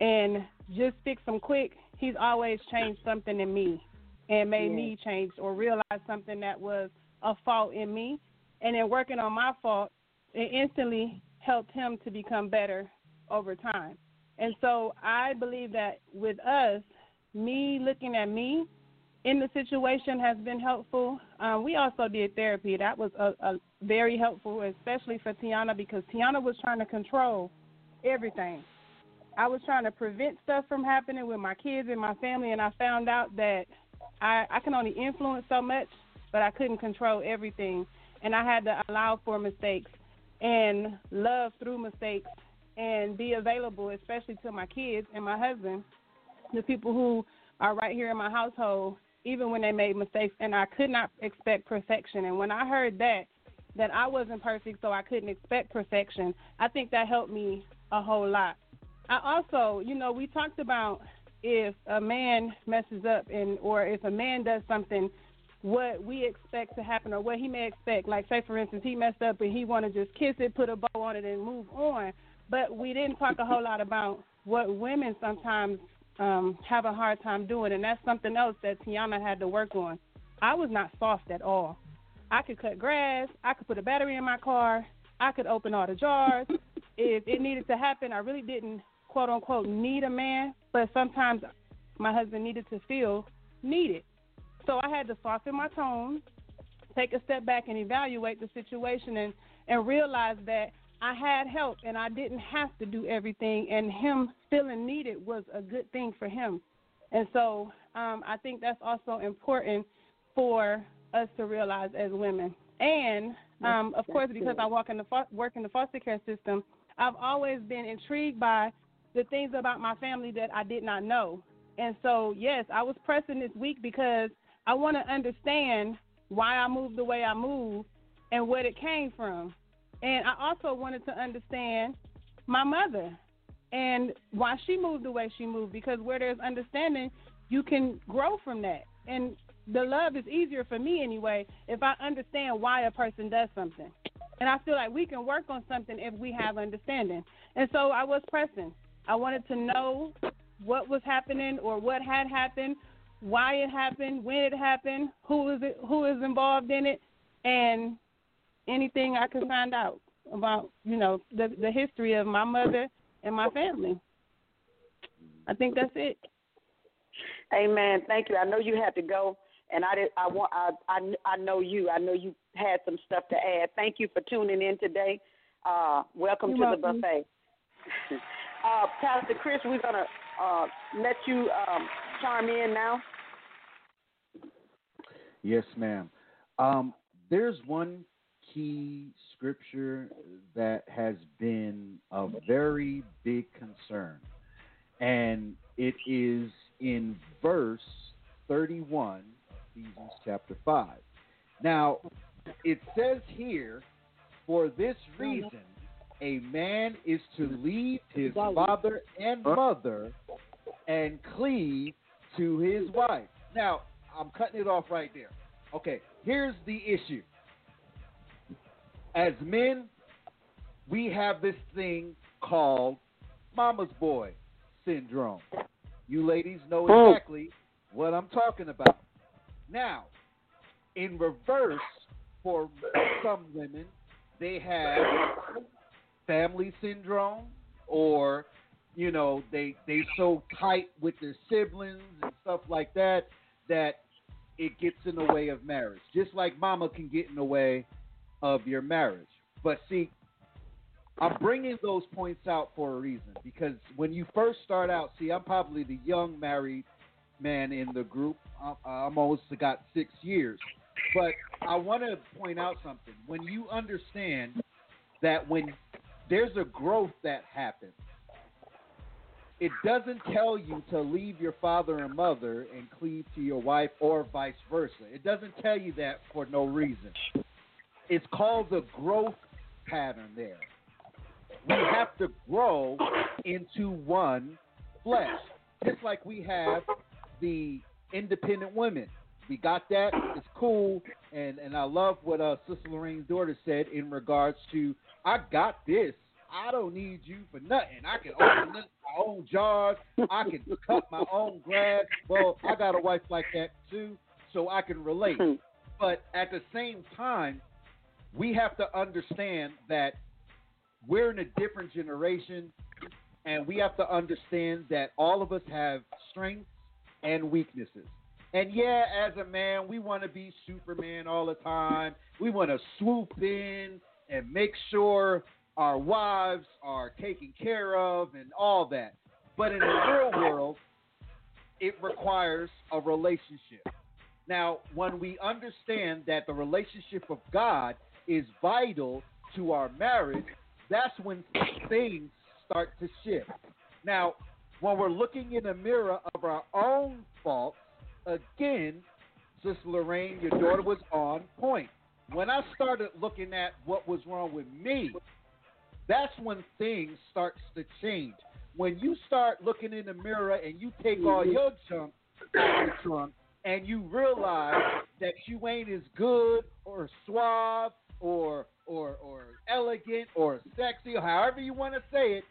and just fix him quick. He's always changed something in me, and made Yeah. me change or realize something that was a fault in me, and in working on my fault, it instantly helped him to become better over time. And so I believe that with us, me looking at me in the situation has been helpful. Um, we also did therapy. That was a, a very helpful, especially for Tiana because Tiana was trying to control everything. I was trying to prevent stuff from happening with my kids and my family, and I found out that I, I can only influence so much, but I couldn't control everything. And I had to allow for mistakes and love through mistakes and be available, especially to my kids and my husband, the people who are right here in my household, even when they made mistakes. And I could not expect perfection. And when I heard that, that I wasn't perfect, so I couldn't expect perfection, I think that helped me a whole lot. I also, you know, we talked about if a man messes up and or if a man does something what we expect to happen or what he may expect. Like say for instance he messed up and he wanna just kiss it, put a bow on it and move on. But we didn't talk a whole lot about what women sometimes um have a hard time doing and that's something else that Tiana had to work on. I was not soft at all. I could cut grass, I could put a battery in my car, I could open all the jars. (laughs) if it needed to happen, I really didn't quote unquote need a man, but sometimes my husband needed to feel needed. So I had to soften my tone, take a step back and evaluate the situation and, and realize that I had help and I didn't have to do everything and him feeling needed was a good thing for him. And so um, I think that's also important for us to realize as women. And um, of course, because I walk in the fo- work in the foster care system, I've always been intrigued by the things about my family that I did not know. And so, yes, I was pressing this week because I want to understand why I moved the way I moved and where it came from. And I also wanted to understand my mother and why she moved the way she moved because where there's understanding, you can grow from that. And the love is easier for me anyway if I understand why a person does something. And I feel like we can work on something if we have understanding. And so I was pressing. I wanted to know what was happening or what had happened, why it happened, when it happened, who is it, who is involved in it, and anything I could find out about, you know, the the history of my mother and my family. I think that's it. Amen. Thank you. I know you had to go, and I did. I want. I I, I know you. I know you had some stuff to add. Thank you for tuning in today. Uh, welcome You're to welcome. the buffet. (laughs) uh, Pastor Chris, we're gonna uh, let you um, chime in now. Yes, ma'am. Um, there's one key scripture that has been a very big concern, and it is in verse 31, Ephesians chapter 5. Now, it says here, for this reason, a man is to leave his father and mother and cleave to his wife. Now, I'm cutting it off right there. Okay, here's the issue. As men, we have this thing called mama's boy syndrome. You ladies know exactly what I'm talking about. Now, in reverse, for some women, they have family syndrome or you know they they so tight with their siblings and stuff like that that it gets in the way of marriage just like mama can get in the way of your marriage but see i'm bringing those points out for a reason because when you first start out see i'm probably the young married man in the group i'm, almost got six years but i want to point out something when you understand that when there's a growth that happens. It doesn't tell you to leave your father and mother and cleave to your wife or vice versa. It doesn't tell you that for no reason. It's called the growth pattern there. We have to grow into one flesh. Just like we have the independent women. We got that. It's cool. And and I love what uh, Sister Lorraine's daughter said in regards to I got this. I don't need you for nothing. I can open up my own jars. I can cut my own grass. Well, I got a wife like that too, so I can relate. But at the same time, we have to understand that we're in a different generation, and we have to understand that all of us have strengths and weaknesses. And yeah, as a man, we want to be Superman all the time. We want to swoop in and make sure our wives are taken care of and all that. But in the real world, it requires a relationship. Now, when we understand that the relationship of God is vital to our marriage, that's when things start to shift. Now, when we're looking in the mirror of our own faults, again, Sister Lorraine, your daughter was on point. When I started looking at what was wrong with me, that's when things starts to change. When you start looking in the mirror and you take all your junk out trunk and you realize that you ain't as good or suave or or or elegant or sexy or however you want to say it,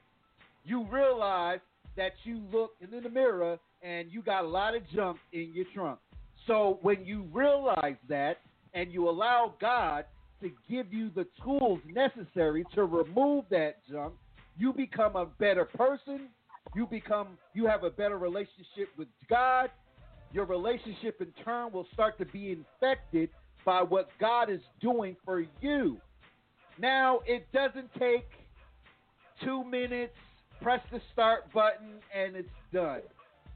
you realize that you look in the mirror and you got a lot of junk in your trunk. So when you realize that and you allow God to give you the tools necessary to remove that junk, you become a better person. You become you have a better relationship with God. Your relationship in turn will start to be infected by what God is doing for you. Now, it doesn't take 2 minutes, press the start button and it's done.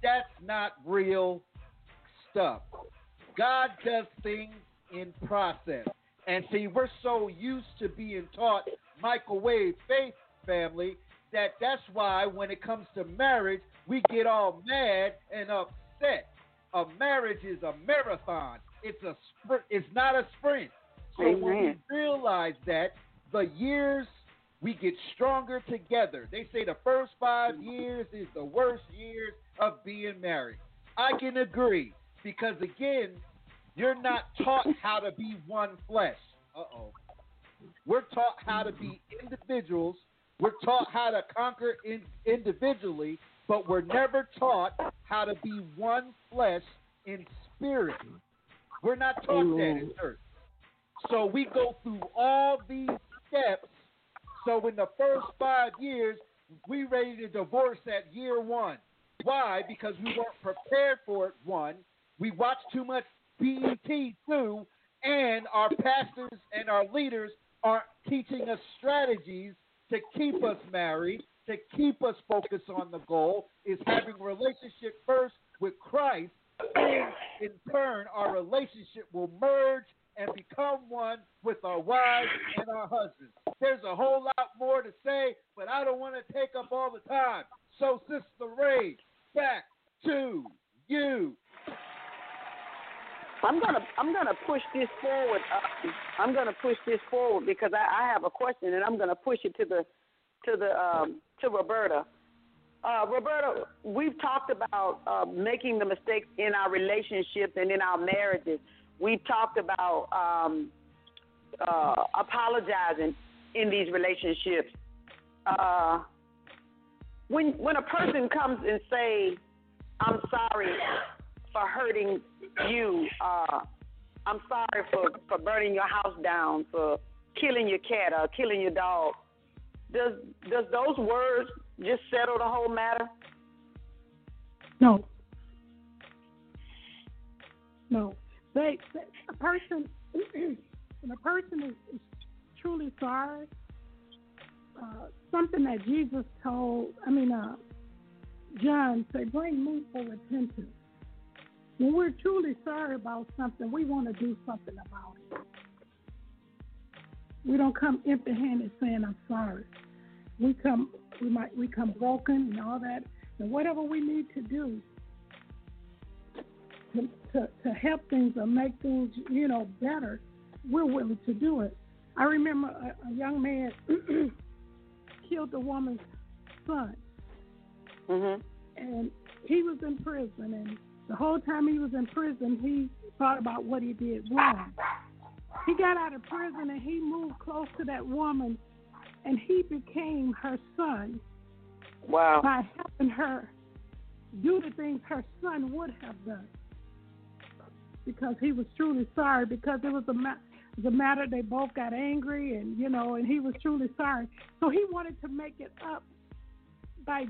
that's not real stuff. God does things in process. And see, we're so used to being taught microwave faith, family, that that's why when it comes to marriage, we get all mad and upset. A marriage is a marathon. It's a sprint. It's not a sprint. So when we realize that, the years we get stronger together. They say the first five years is the worst years of being married. I can agree because again, you're not taught how to be one flesh. Uh oh. We're taught how to be individuals. We're taught how to conquer in, individually, but we're never taught how to be one flesh in spirit. We're not taught that in church. So we go through all these steps. So in the first five years, we ready to divorce at year one. Why? Because we weren't prepared for it. One, we watched too much BET. Two, and our pastors and our leaders aren't teaching us strategies to keep us married, to keep us focused on the goal. Is having a relationship first with Christ, and (clears throat) in turn, our relationship will merge and become one with our wives and our husbands. There's a whole lot more to say, but I don't want to take up all the time. So, Sister Ray, back to you. I'm gonna I'm gonna push this forward. Uh, I'm gonna push this forward because I, I have a question and I'm gonna push it to the to the um, to Roberta. Uh, Roberta, we've talked about uh, making the mistakes in our relationships and in our marriages. We've talked about um, uh, apologizing in these relationships. Uh, when when a person comes and say, "I'm sorry for hurting you," uh, "I'm sorry for for burning your house down," for killing your cat or killing your dog. Does does those words just settle the whole matter? No. No. They, they a person when (clears throat) a person is, is truly sorry, uh, something that Jesus told I mean uh John said, Bring me for repentance. When we're truly sorry about something, we want to do something about it. We don't come empty handed saying I'm sorry. We come we might we come broken and all that. And whatever we need to do to, to, to help things or make things, you know, better, we're willing to do it. I remember a, a young man (clears throat) killed a woman's son. Mm-hmm. And he was in prison, and the whole time he was in prison, he thought about what he did wrong. He got out of prison and he moved close to that woman, and he became her son Wow. by helping her do the things her son would have done. Because he was truly sorry, because it was a ma- a matter they both got angry, and you know, and he was truly sorry. So he wanted to make it up by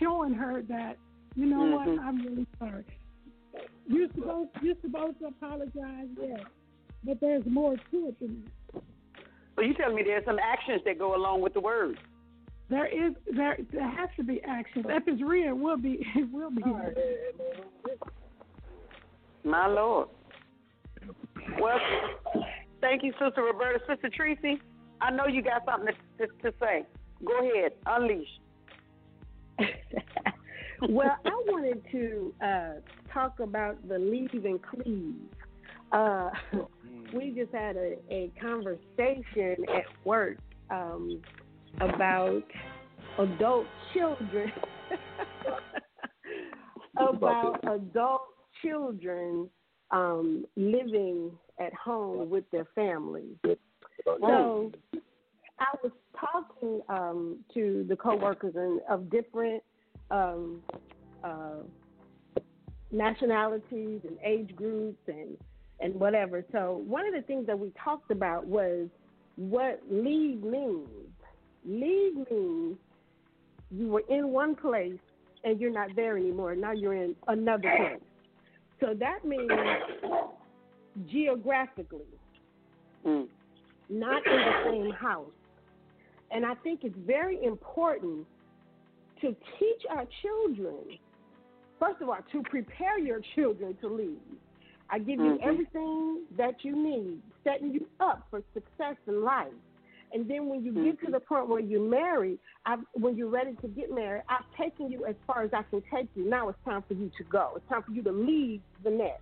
showing her that, you know Mhm. what, I'm really sorry. You're supposed you're supposed to apologize, yeah, but there's more to it than that. So you telling me there's some actions that go along with the words? There is there there has to be action. If it's real, it will be (laughs) it will be. My Lord. Well, thank you, Sister Roberta. Sister Tracy, I know you got something to, to, to say. Go ahead, unleash. (laughs) well, I wanted to uh, talk about the leave and cleave. Uh, we just had a, a conversation at work um, about adult children, (laughs) about adult children um, living at home with their families. So I was talking um, to the coworkers and of different um, uh, nationalities and age groups and and whatever. So one of the things that we talked about was what leave means. Leave means you were in one place and you're not there anymore. Now you're in another place. So that means geographically, Mm. not in the same house. And I think it's very important to teach our children first of all, to prepare your children to lead. I give you Mhm. everything that you need, setting you up for success in life. And then when you get to the point where you're married, I've, when you're ready to get married, I've taken you as far as I can take you. Now it's time for you to go. It's time for you to leave the nest.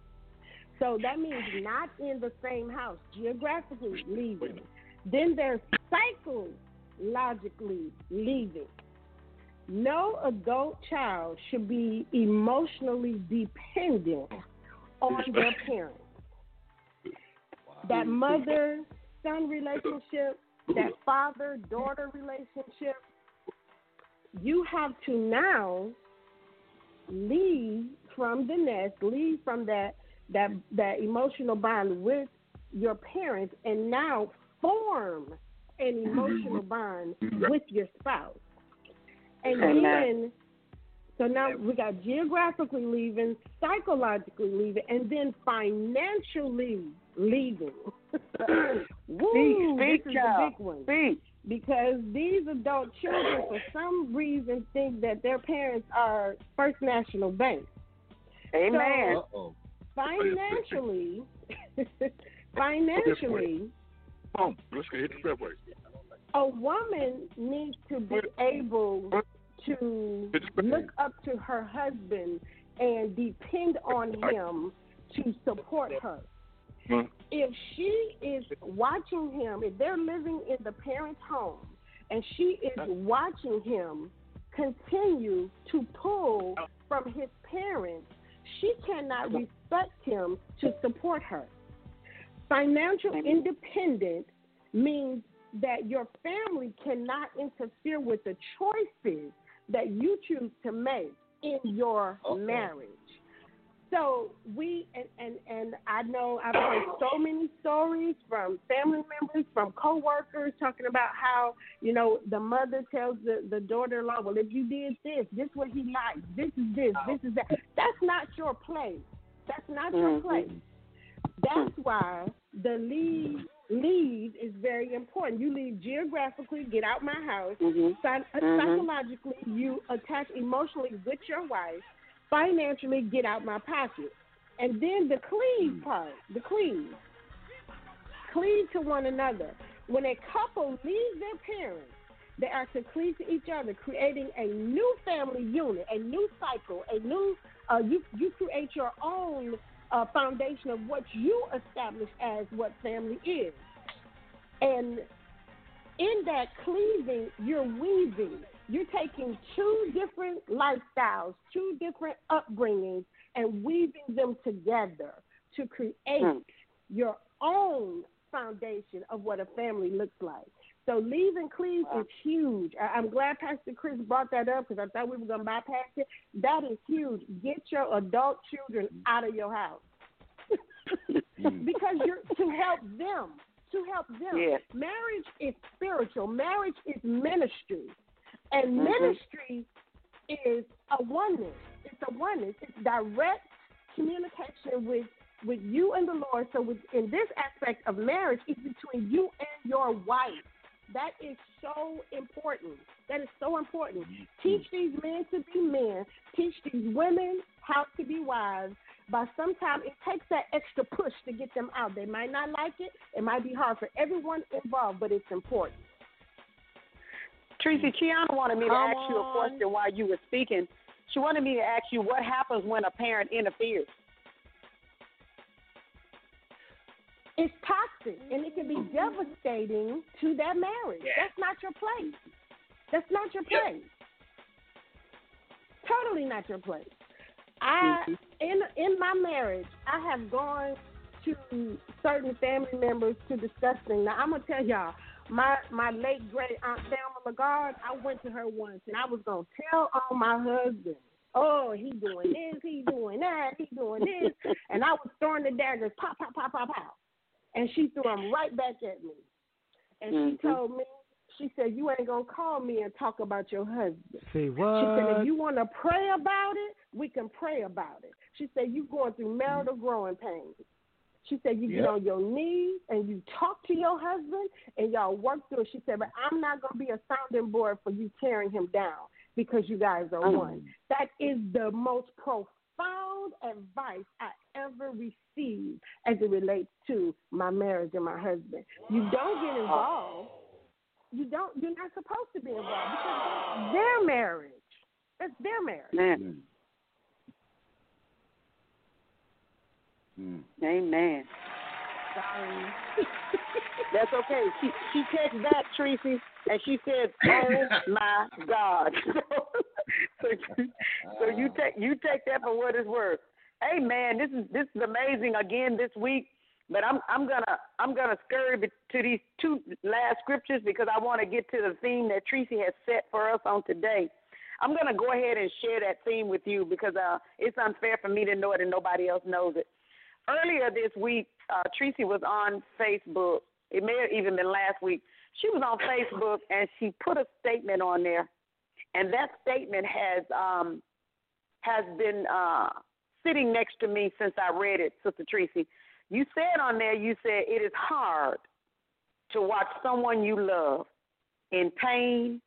So that means not in the same house, geographically leaving. Then there's psychologically leaving. No adult child should be emotionally dependent on their (laughs) parents. That mother son relationship, that father daughter relationship, you have to now leave from the nest, leave from that that that emotional bond with your parents and now form an emotional (laughs) bond with your spouse. And then so now we got geographically leaving, psychologically leaving, and then financially leaving. (laughs) Woo, speak, this is child. the big one. Because these adult children, for some reason, think that their parents are First National Bank. Amen. So, financially, (laughs) financially, Boom. Let's go hit the fairway. a woman needs to be able to look up to her husband and depend on him to support her. If she is watching him, if they're living in the parent's home and she is watching him continue to pull from his parents, she cannot respect him to support her. Financial independence means that your family cannot interfere with the choices that you choose to make in your marriage. So we and, and and I know I've heard so many stories from family members, from coworkers talking about how you know the mother tells the the daughter-in-law, well, if you did this, this what he likes, this is this, this is that. That's not your place. That's not your Mhm. place. That's why the leave leave is very important. You leave geographically, get out my house. Mhm. Psy- uh, Mhm. Psychologically, you attach emotionally with your wife. Financially, get out my pocket. And then the cleave part, the cleave. Cleave to one another. When a couple leaves their parents, they are to cleave to each other, creating a new family unit, a new cycle, a new. Uh, you you create your own uh, foundation of what you establish as what family is, and in that cleaving, you're weaving. You're taking two different lifestyles, two different upbringings, and weaving them together to create your own foundation of what a family looks like. So leaving and cleave is huge. I- I'm glad Pastor Chris brought that up because I thought we were going to bypass it. That is huge. Get your adult children out of your house (laughs) because you're to help them. To help them. Marriage is spiritual. Marriage is ministry, and Mhm. ministry is a oneness. It's a oneness. It's direct communication with with you and the Lord. So, with, in this aspect of marriage, it's between you and your wife. That is so important. That is so important. Teach these men to be men. Teach these women how to be wives. But sometimes it takes that extra push to get them out. They might not like it. It might be hard for everyone involved, but it's important. Tracy, Kiana wanted me to Come ask you a question while you were speaking. She wanted me to ask you what happens when a parent interferes. It's toxic and it can be devastating to that marriage. That's not your place. That's not your place. Totally not your place. I mm-hmm. in in my marriage, I have gone to certain family members to discuss things. Now I'm gonna tell y'all, my my late great aunt Thelma Lagarde, I went to her once and I was gonna tell on my husband. Oh, he doing this, he doing that, he doing this, (laughs) and I was throwing the daggers, pop, pop, pop, pop, pop, and she threw them right back at me. And Mhm. she told me, she said, "You ain't gonna call me and talk about your husband." Say She said, if you want to pray about it, we can pray about it. She said, you going through marital growing pains. She said, you get on your knees and you talk to your husband and y'all work through it. She said, but I'm not going to be a sounding board for you tearing him down. because you guys are Mm. one. That is the most profound advice I ever received as it relates to my marriage and my husband. You don't get involved. You don't. You're not supposed to be involved because that's their marriage. That's their marriage. Man. Hmm. Amen. Sorry. That's okay. She she texted back Tracy and she said, "Oh my God." (laughs) so so you take you take that for what it's worth. Hey man, this is this is amazing again this week. But I'm I'm gonna I'm gonna scurry to these two last scriptures because I want to get to the theme that Tracy has set for us on today. I'm gonna go ahead and share that theme with you because uh, it's unfair for me to know it and nobody else knows it. Earlier this week, uh, Tracy was on Facebook. It may have even been last week. She was on Facebook and she put a statement on there, and that statement has um, has been uh, sitting next to me since I read it, Sister Tracy. You said on there, you said it is hard to watch someone you love in pain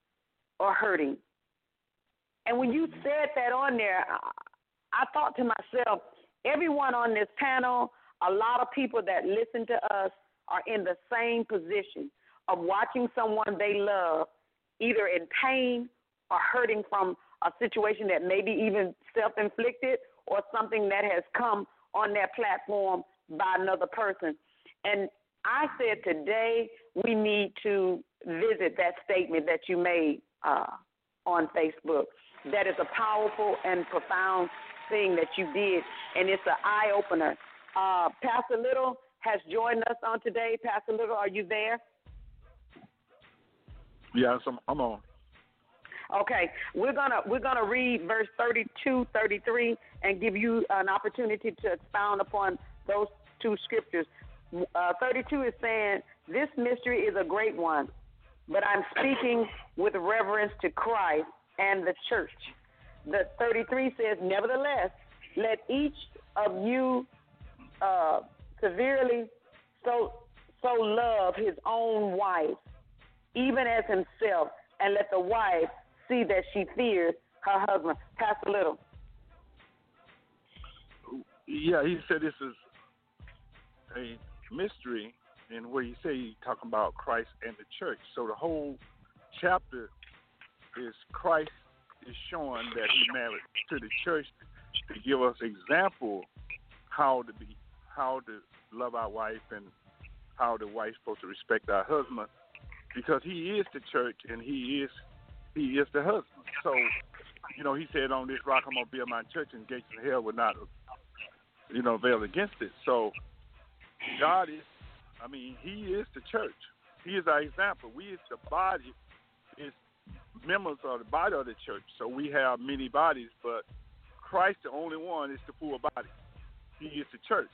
or hurting. And when you said that on there, I, thought to myself, everyone on this panel, a lot of people that listen to us are in the same position of watching someone they love either in pain or hurting from a situation that may be even self inflicted or something that has come on that platform by another person. And I said today we need to visit that statement that you made uh, on Facebook. That is a powerful and profound thing that you did, and it's an eye opener. Uh, Pastor Little has joined us on today. Pastor Little, are you there? Yes, I'm, I'm on. Okay, we're gonna we're gonna read verse 32, 33, and give you an opportunity to expound upon those two scriptures. Uh, 32 is saying, "This mystery is a great one, but I'm speaking with reverence to Christ and the church." The 33 says, "Nevertheless, let each of you uh, severely so so love his own wife, even as himself, and let the wife see that she fears her husband." Pastor Little. Yeah, he said this is a mystery, and where you say he talking about Christ and the church. So the whole chapter is Christ is showing that he married to the church to give us example how to be how to love our wife and how the wife's supposed to respect our husband because he is the church and he is he is the husband. So, you know, he said on this rock I'm gonna build my church and gates of hell would not you know, avail against it. So God is I mean, he is the church. He is our example. We is the body is members of the body of the church. So we have many bodies, but Christ the only one is the full body. He is the church.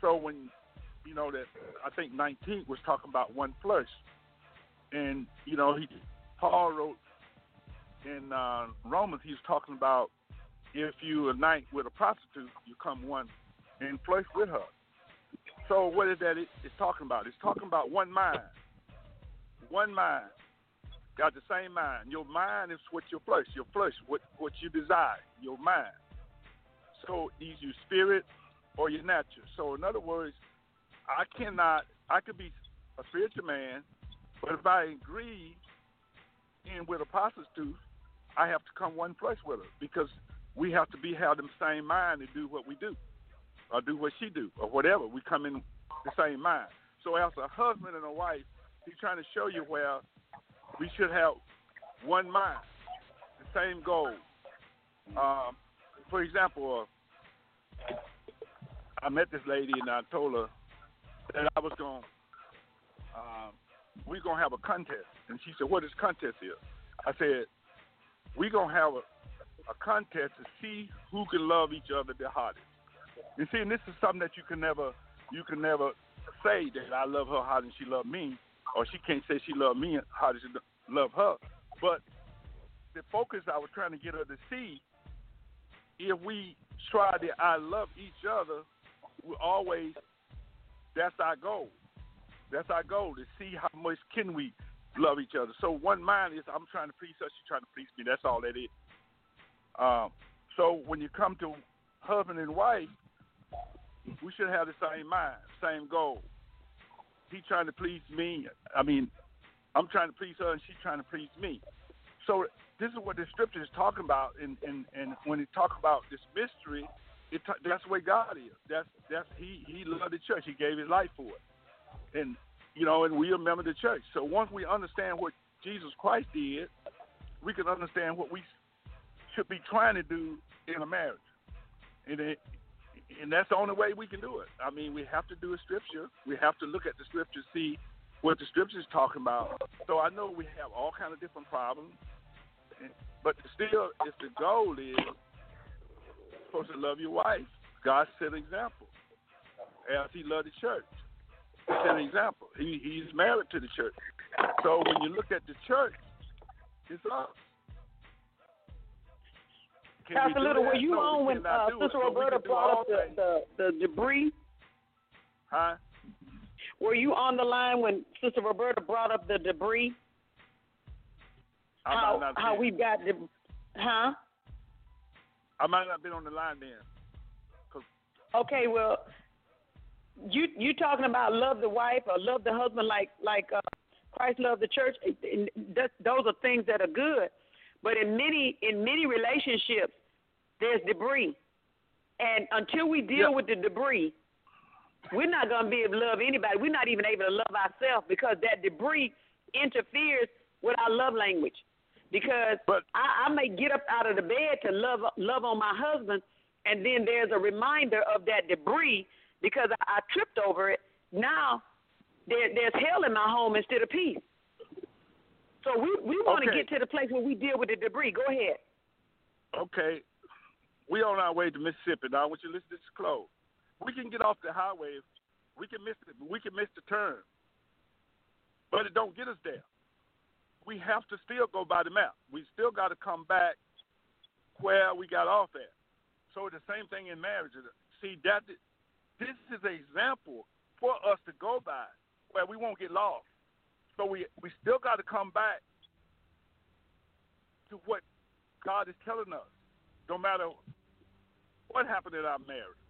So when you know that I think 19 was talking about one flesh, and you know he Paul wrote in uh, Romans he's talking about if you unite with a prostitute, you come one in flesh with her. So what is that it, it's talking about? It's talking about one mind, one mind got the same mind. Your mind is what your flesh, your flesh, what what you desire, your mind. So either your spirit or your nature. So in other words, I cannot. I could be a spiritual man, but if I agree in with a prostitute, I have to come one flesh with her because we have to be have the same mind to do what we do, or do what she do, or whatever. We come in the same mind. So as a husband and a wife, he's trying to show you where we should have one mind, the same goal. Um, for example, uh, I met this lady and I told her that I was going, um, we're gonna have a contest, and she said, "What is contest is?" I said, "We're gonna have a, a contest to see who can love each other the hardest." You see, and this is something that you can never, you can never say that I love her harder than she loved me, or she can't say she loved me harder than she love her. But the focus I was trying to get her to see, if we try to I love each other, we always that's our goal. That's our goal to see how much can we love each other. So one mind is I'm trying to please her, she's trying to please me. That's all that is. Um, so when you come to husband and wife, we should have the same mind, same goal. He trying to please me. I mean, I'm trying to please her, and she's trying to please me. So this is what the scripture is talking about, and and, and when it talk about this mystery, it that's the way God is. That's that's he he loved the church. He gave his life for it, and you know, and we are a member of the church. So once we understand what Jesus Christ did, we can understand what we should be trying to do in a marriage, and it, and that's the only way we can do it. I mean, we have to do a scripture. We have to look at the scripture, see what the scripture is talking about. So I know we have all kind of different problems, but still, if the goal is supposed to love your wife, God set an example as He loved the church. Set an example. He, he's married to the church. So when you look at the church, it's us. Can Pastor Little, were you No, on when uh, Sister Roberta do brought up the, the, the debris? Huh? Were you on the line when Sister Roberta brought up the debris? I might how not how we got the huh? I might not have been on the line then. Okay, well, you you talking about love the wife or love the husband like like uh, Christ loved the church? And that, those are things that are good, but in many in many relationships, there's debris, and until we deal with the debris, we're not going to be able to love anybody. We're not even able to love ourselves because that debris interferes with our love language. Because I, I may get up out of the bed to love love on my husband, and then there's a reminder of that debris because I, I tripped over it. Now there, there's hell in my home instead of peace. So we we want to Okay. get to the place where we deal with the debris. Go ahead. Okay, we on our way to Mississippi now. I want you to listen to this close. We can get off the highway. We can miss it. We can miss the turn, but it don't get us there. We have to still go by the map. We still got to come back where we got off at. So the same thing in marriage. See that this is an example for us to go by where we won't get lost. So we we still got to come back to what God is telling us. No matter what happened in our marriage.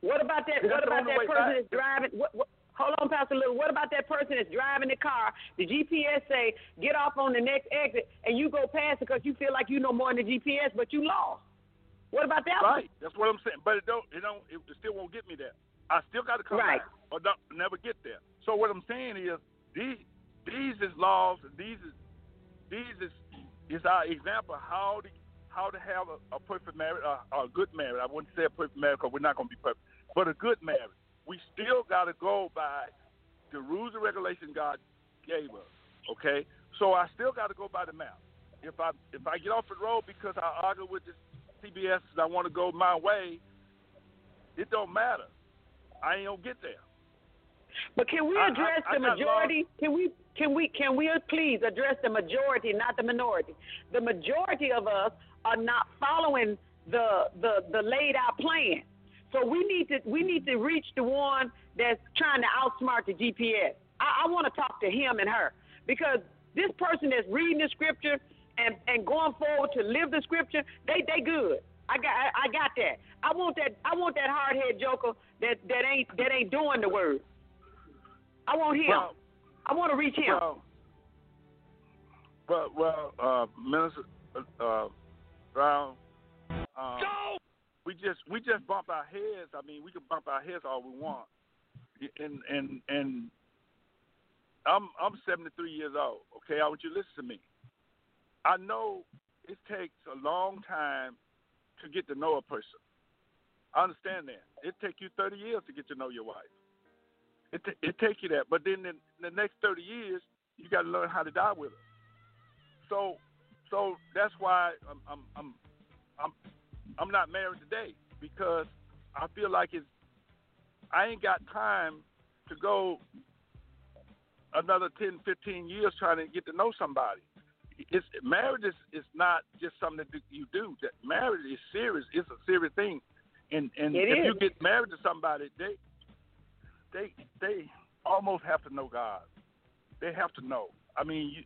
What about that? What about that person that's driving? What, what, hold on, Pastor Little. What about that person that's driving the car? The GPS say get off on the next exit, and you go past it because you feel like you know more than the GPS, but you lost. What about that? one? Right. That's what I'm saying. But it don't. It don't. It still won't get me there. I still got to come Right. back, or don't, never get there. So what I'm saying is these these is laws. These is these is is our example how to how to have a, a perfect marriage, a, a good marriage. I wouldn't say a perfect marriage because we're not going to be perfect, but a good marriage. We still got to go by the rules and regulations God gave us. Okay, so I still got to go by the map. If I if I get off the road because I argue with this GPS and I want to go my way, it don't matter. I ain't gonna get there. But can we I- I- address I the got majority? Can we? Can we? Can we please address the majority, not the minority? The majority of us are not following the the the laid out plan. So we need to we need to reach the one that's trying to outsmart the GPS. I, I want to talk to him and her because this person that's reading the scripture and and going forward to live the scripture, they they good. I got I, I got that. I want that I want that hard head joker that that ain't that ain't doing the word. I want him. Well, I want to reach him. Well, well, well uh, Minister uh, Brown, um, we just we just bump our heads. I mean, we can bump our heads all we want, and and and I'm I'm 73 years old. Okay, I want you to listen to me. I know it takes a long time to get to know a person. I understand that. It take you 30 years to get to know your wife. It t- it take you that, but then in the next 30 years, you got to learn how to die with her. So so that's why I'm I'm I'm I'm, I'm not married today because I feel like it's I ain't got time to go another 10, 15 years trying to get to know somebody. It's marriage is, is not just something that you do. That marriage is serious. It's a serious thing. And and It if is. you get married to somebody, they they they almost have to know God. They have to know. I mean, you,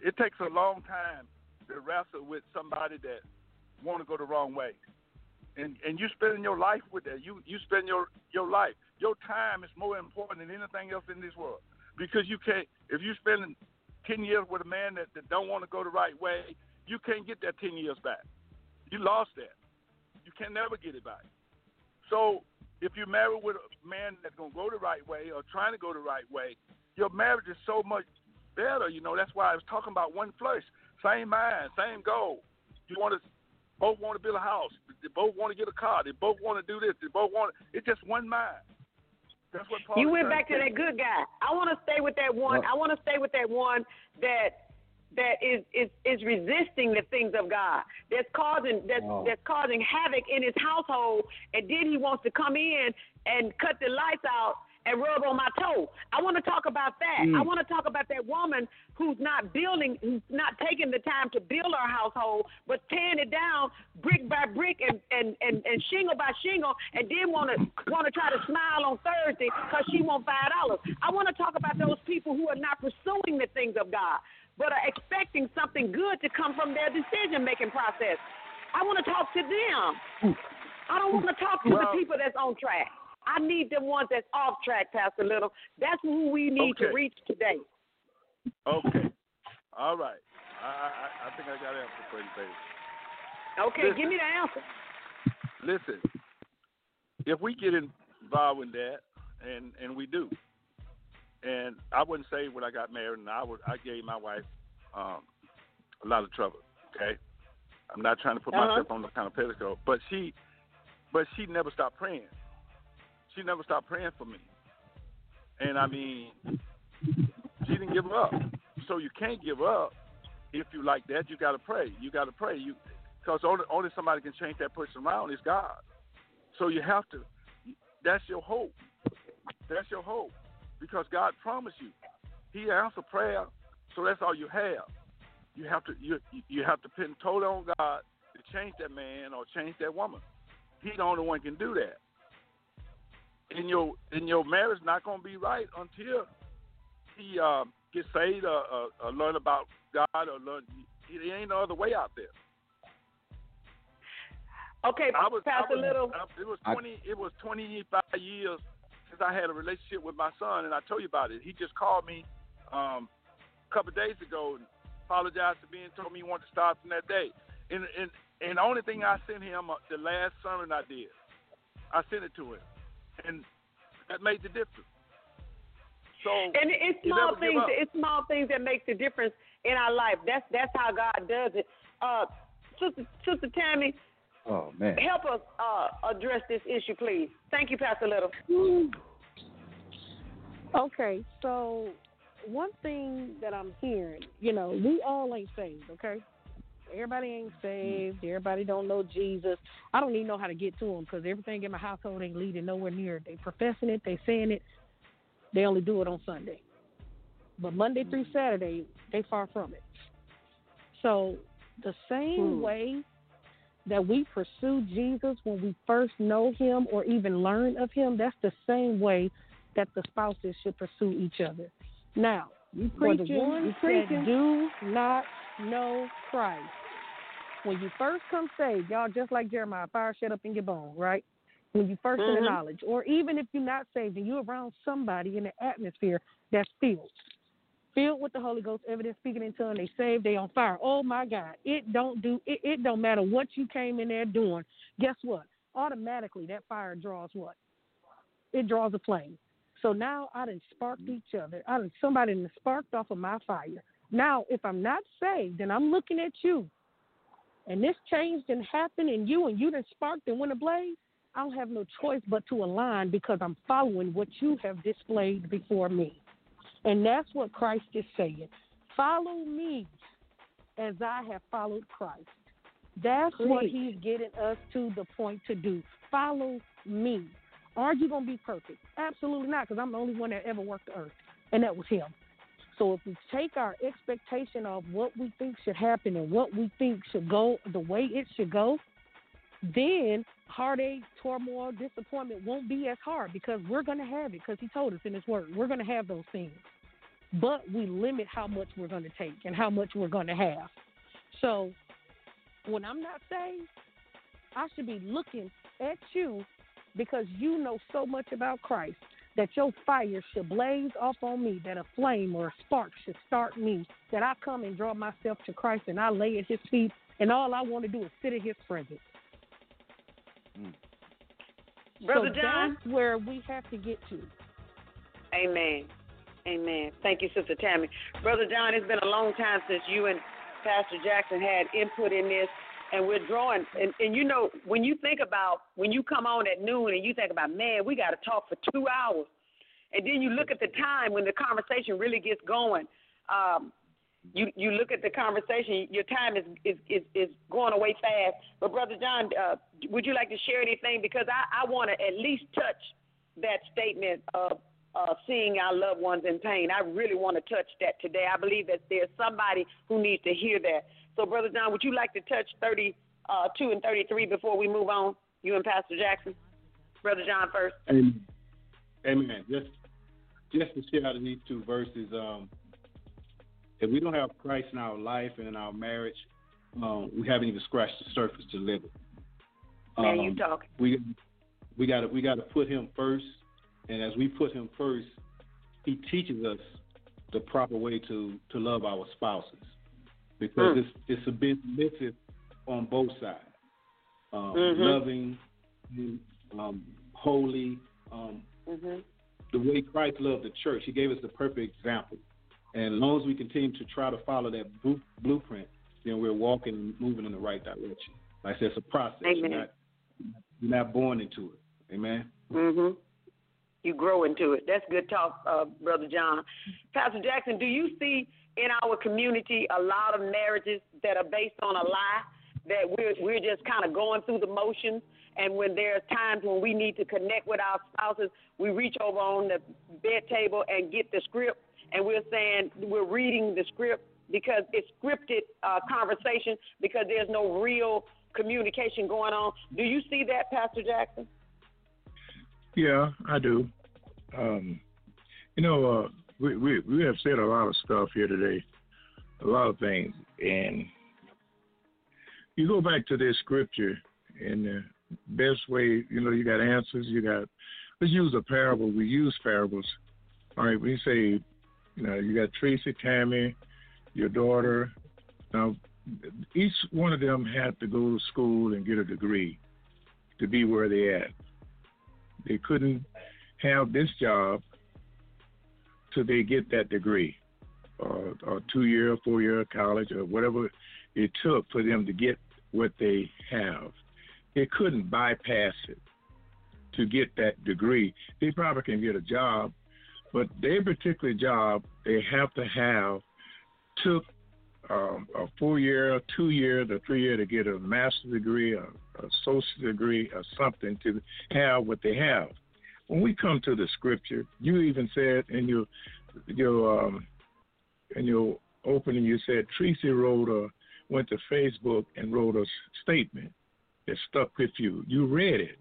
it takes a long time to wrestle with somebody that want to go the wrong way, and and you spending your life with that. You you spend your your life. Your time is more important than anything else in this world because you can't. If you spend ten years with a man that, that don't want to go the right way, you can't get that ten years back. You lost that. You can never get it back. So if you're married with a man that's gonna go the right way or trying to go the right way, your marriage is so much better. You know that's why I was talking about one flesh, same mind, same goal. You want to both want to build a house. They both want to get a car. They both want to do this. They both want. It's just one mind. That's what Paul You went back to say. that good guy. I want to stay with that one. I want to stay with that one that that is is is resisting the things of God. That's causing that's Oh. that's causing havoc in his household, and then he wants to come in and cut the lights out and rub on my toe. I want to talk about that. Mm. I want to talk about that woman who's not building, who's not taking the time to build her household, but tearing it down brick by brick and and and, and shingle by shingle, and then want to want to try to smile on Thursday because she want five dollars. I want to talk about those people who are not pursuing the things of God, but are expecting something good to come from their decision making process. I want to talk to them. I don't want to talk to Well- the people that's on track. I need the ones that's off track, Pastor Little. That's who we need to reach today. Okay. All right. I I, I think I got an answer for you, baby. Okay, Listen. give me the answer. Listen, if we get involved in that, and and we do, and I wouldn't say when I got married, and I would I gave my wife um, a lot of trouble. Okay, I'm not trying to put Uh-huh. myself on the kind of pedestal, but she, but she never stopped praying. She never stopped praying for me, and I mean, she didn't give up. So you can't give up if you like that. You got to pray. You got to pray. You because only only somebody can change that person around is God. So you have to. That's your hope. That's your hope because God promised you. He answered prayer, so that's all you have. You have to you you have to pin totally on God to change that man or change that woman. He the only one can do that. In your in your marriage not gonna be right until he uh, gets saved or, or, or learn about God or learn. There ain't no other way out there. Okay, I was, Pastor I was, Little. I- it was I- twenty. It was twenty five years since I had a relationship with my son, and I told you about it. He just called me um, a couple of days ago and apologized to me and told me he wanted to start from that day. And and and the only thing I sent him uh, the last sermon I did, I sent it to him, and that made the difference. So and it's small things. It's small things that make the difference in our life. That's that's how God does it. Uh, Sister Sister Tammy, Oh man. help us uh, address this issue, please. Thank you, Pastor Little. Okay, so one thing that I'm hearing, you know, we all ain't saved, okay? Everybody ain't saved. Everybody don't know Jesus. I don't even know how to get to them because everything in my household ain't leading nowhere near. They professing it, they saying it. They only do it on Sunday, but Monday through Saturday they far from it. So the same Hmm. way that we pursue Jesus when we first know Him or even learn of Him, that's the same way that the spouses should pursue each other. Now, for the preaching, you ones preaching. that do not know Christ, when you first come saved, y'all just like Jeremiah, fire shut up in your bone, right? When you 1st in Mhm. the knowledge, or even if you're not saved and you're around somebody in the atmosphere that's filled, filled with the Holy Ghost, evidence speaking in tongues, they saved, they on fire. Oh my God, it don't do it. It don't matter what you came in there doing. Guess what? Automatically, that fire draws what? It draws a flame. So now I done sparked mm-hmm. each other. I done somebody done sparked off of my fire. Now, if I'm not saved and I'm looking at you, and this change didn't happen in you, and you done sparked and went ablaze, I don't have no choice but to align because I'm following what you have displayed before me. And that's what Christ is saying. Follow me as I have followed Christ. That's what he's getting us to the point to do. Follow me. Are you going to be perfect? Absolutely not, because I'm the only one that ever worked the earth, and that was him. So if we take our expectation of what we think should happen and what we think should go the way it should go, then heartache, turmoil, disappointment won't be as hard because we're going to have it because he told us in his word. We're going to have those things. but we limit how much we're going to take and how much we're going to have. So when I'm not saved, I should be looking at you because you know so much about Christ that your fire should blaze off on me, that a flame or a spark should start me, that I come and draw myself to Christ and I lay at his feet, and all I want to do is sit in his presence. Mm. Brother so John? that's where we have to get to. Amen. Amen. Thank you, Sister Tammy. Brother John, it's been a long time since you and Pastor Jackson had input in this, and we're drawing. And, and you know, when you think about when you come on at noon and you think about, man, we got to talk for two hours, and then you look at the time when the conversation really gets going. Um, you you look at the conversation, your time is is is, is going away fast. But Brother John, uh, would you like to share anything? Because I I want to at least touch that statement of uh, seeing our loved ones in pain. I really want to touch that today. I believe that there's somebody who needs to hear that. So, Brother John, would you like to touch 32 uh, and 33 before we move on? You and Pastor Jackson. Brother John first. Amen. Amen. Just just to share out of these two verses, um, if we don't have Christ in our life and in our marriage, um, we haven't even scratched the surface to live it. Man, you Um, talking. We we got to we got to put Him first, and as we put Him first, He teaches us the proper way to to love our spouses, because Mm. it's it's a bit submissive on both sides. Um, Mhm. Loving, um, holy, um, hmm the way Christ loved the church. He gave us the perfect example. And as long as we continue to try to follow that blueprint, then we're walking and moving in the right direction. Like I said, it's a process. You're Amen. not, you're not born into it. Amen. hmm You grow into it. That's good talk, uh, Brother John. Pastor Jackson, do you see in our community a lot of marriages that are based on a lie? That we're we're just kind of going through the motions, and when there's times when we need to connect with our spouses, we reach over on the bed table and get the script, and we're saying we're reading the script because it's scripted uh, conversation because there's no real communication going on. Do you see that, Pastor Jackson? Yeah, I do. Um, you know, uh, we, we we have said a lot of stuff here today, a lot of things, and you go back to this scripture, and the best way, you know, you got answers. You got let's use a parable. We use parables. All right, we say, you know, you got Tracy, Tammy, your daughter. Now, each one of them had to go to school and get a degree to be where they at. They couldn't have this job till they get that degree, or, or two year, four year college, or whatever it took for them to get what they have. They couldn't bypass it to get that degree. They probably can get a job, but their particular job they have to have took um, a four year, two year, the three year to get a master's degree, a, a associate degree, or something to have what they have. When we come to the scripture, you even said in your your um, in your opening, you said Tracy wrote a went to Facebook and wrote a statement that stuck with you. You read it,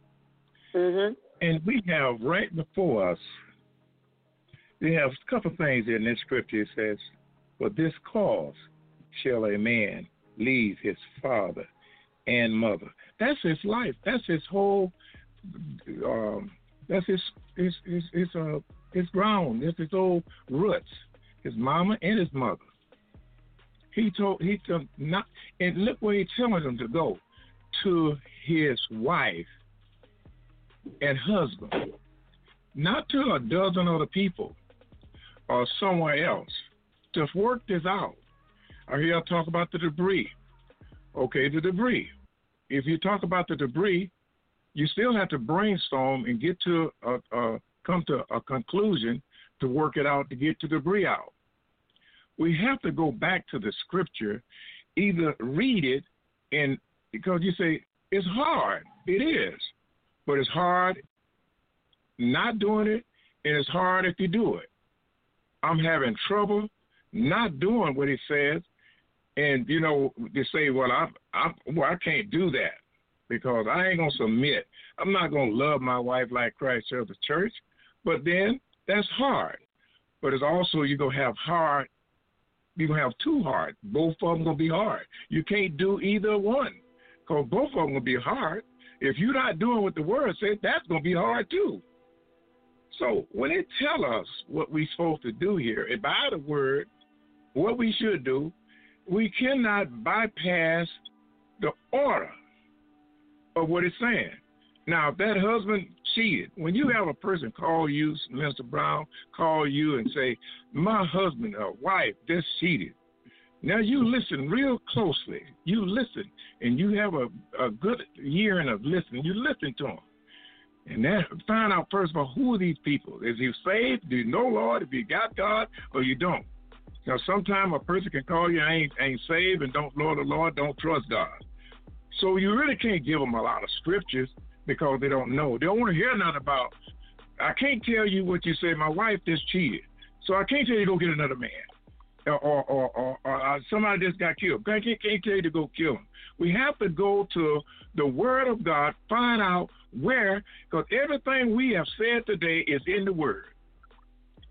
Mm-hmm. and we have right before us. We have a couple of things in this scripture. It says, "For this cause shall a man leave his father and mother." That's his life. That's his whole. Um, that's his his his his uh his ground. That's his old roots. His mama and his mother. He told he told not and look where he's telling them to go to his wife and husband, not to a dozen other people or somewhere else. To work this out. I hear y'all talk about the debris. Okay, the debris. If you talk about the debris, you still have to brainstorm and get to a, a come to a conclusion to work it out to get the debris out. We have to go back to the scripture, either read it and because you say it's hard. It is. But it's hard not doing it and it's hard if you do it. I'm having trouble not doing what he says and you know, they say, Well I I well, I can't do that because I ain't gonna submit. I'm not gonna love my wife like Christ served the church. But then that's hard. but it's also you're gonna have hard. You're gonna have two hard. Both of them gonna be hard. You can't do either one, cause both of them gonna be hard. If you're not doing what the word says, that's gonna be hard too. So when they tell us what we're supposed to do here, and by the word, what we should do, we cannot bypass the order of what it's saying. Now, if that husband cheated, when you have a person call you, Mr. Brown, call you and say, My husband or wife just cheated. Now you listen real closely. You listen, and you have a, a good hearing of listening. You listen to them. And then find out first of all who are these people? Is he saved? Do you know Lord? If you got God or you don't? Now sometimes a person can call you ain't ain't saved and don't Lord the Lord, don't trust God. So you really can't give them a lot of scriptures because they don't know. They don't want to hear nothing about. I can't tell you what you say. My wife just cheated, so I can't tell you go get another man, or or or, or, or uh, somebody just got killed. I can't, can't tell you to go kill him. We have to go to the Word of God, find out where, because everything we have said today is in the Word.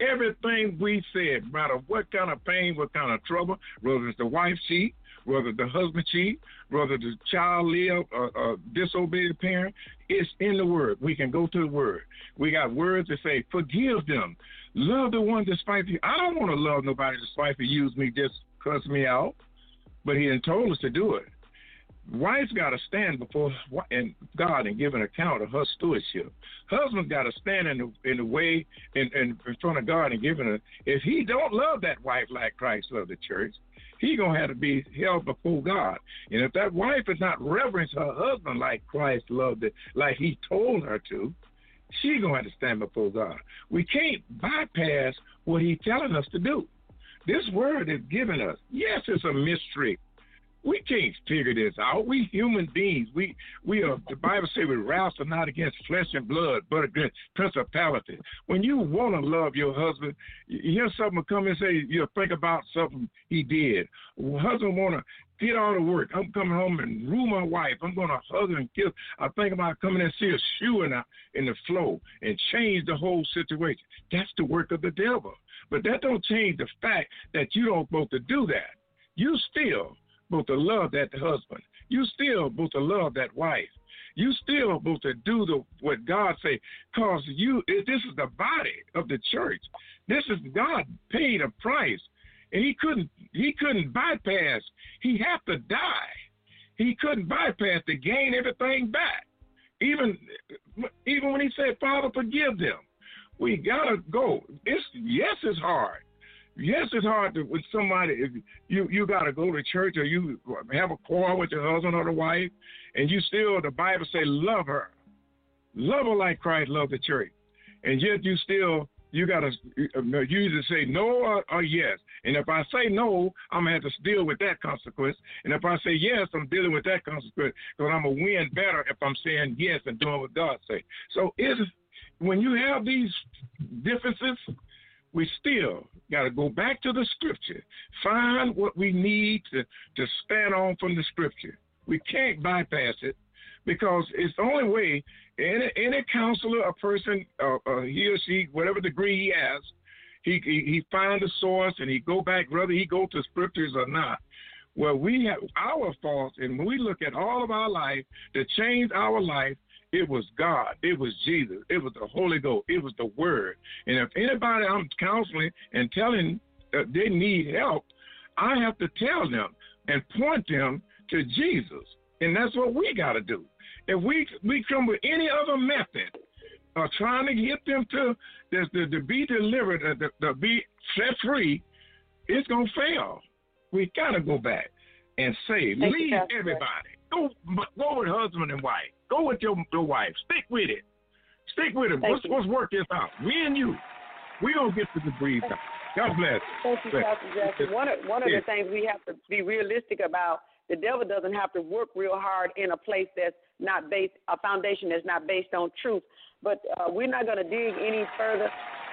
Everything we said, no matter what kind of pain, what kind of trouble, whether it's the wife cheat, whether the husband cheat, whether the child live a, disobedient parent, it's in the word. We can go to the word. We got words that say, forgive them. Love the one spitefully. I don't want to love nobody that spitefully use me, just cuss me out. But he didn't told us to do it. Wife's got to stand before and God and give an account of her stewardship. Husband got to stand in the in the way in, in, front of God and give it. A, if he don't love that wife like Christ loved the church, he gonna have to be held before God. And if that wife is not reverence her husband like Christ loved it, like he told her to, she gonna have to stand before God. We can't bypass what he's telling us to do. This word is given us. Yes, it's a mystery. We can't figure this out. We human beings. We we are the Bible says we wrestle not against flesh and blood, but against principalities. When you want to love your husband, you hear something come and say you think about something he did. Husband want to get out of work. I'm coming home and rule my wife. I'm to hug her and kiss. I think about coming and see a shoe in the, in the flow and change the whole situation. That's the work of the devil. But that don't change the fact that you don't supposed to do that. You still supposed to love that husband. You still supposed to love that wife. You still supposed to do the what God say, cause you. This is the body of the church. This is God paid a price, and he couldn't. He couldn't bypass. He had to die. He couldn't bypass to gain everything back. Even even when he said, "Father, forgive them," we gotta go. It's yes, it's hard. Yes, it's hard to with somebody if you you got to go to church or you have a quarrel with your husband or the wife, and you still the Bible say love her, love her like Christ loved the church, and yet you still you got to uh, you either say no or, or, yes. And if I say no, I'm gonna have to deal with that consequence. And if I say yes, I'm dealing with that consequence because I'm gonna win better if I'm saying yes and doing what God say. So is when you have these differences, we still got to go back to the scripture, find what we need to, to stand on from the scripture. We can't bypass it because it's the only way any, any counselor, a person, uh, uh, he or she, whatever degree he has, he, he, he find a source and he go back, whether he go to scriptures or not. Well, we have our faults, and when we look at all of our life to change our life, it was God. It was Jesus. It was the Holy Ghost. It was the Word. And if anybody I'm counseling and telling that they need help, I have to tell them and point them to Jesus. And that's what we got to do. If we we come with any other method of trying to get them to to, to, be delivered, uh, to, to be set free, it's gonna fail. We gotta go back and say, Thank leave you, everybody. Go go with husband and wife. Go with your, your wife. Stick with it. Stick with it. Thank Let's, you. let's work this out. Me and you. We gonna get to the out. God bless. Thank you, Bless. Pastor Jackson. One of, one of Yeah. the things we have to be realistic about, the devil doesn't have to work real hard in a place that's not based, a foundation that's not based on truth. But uh, we're not going to dig any further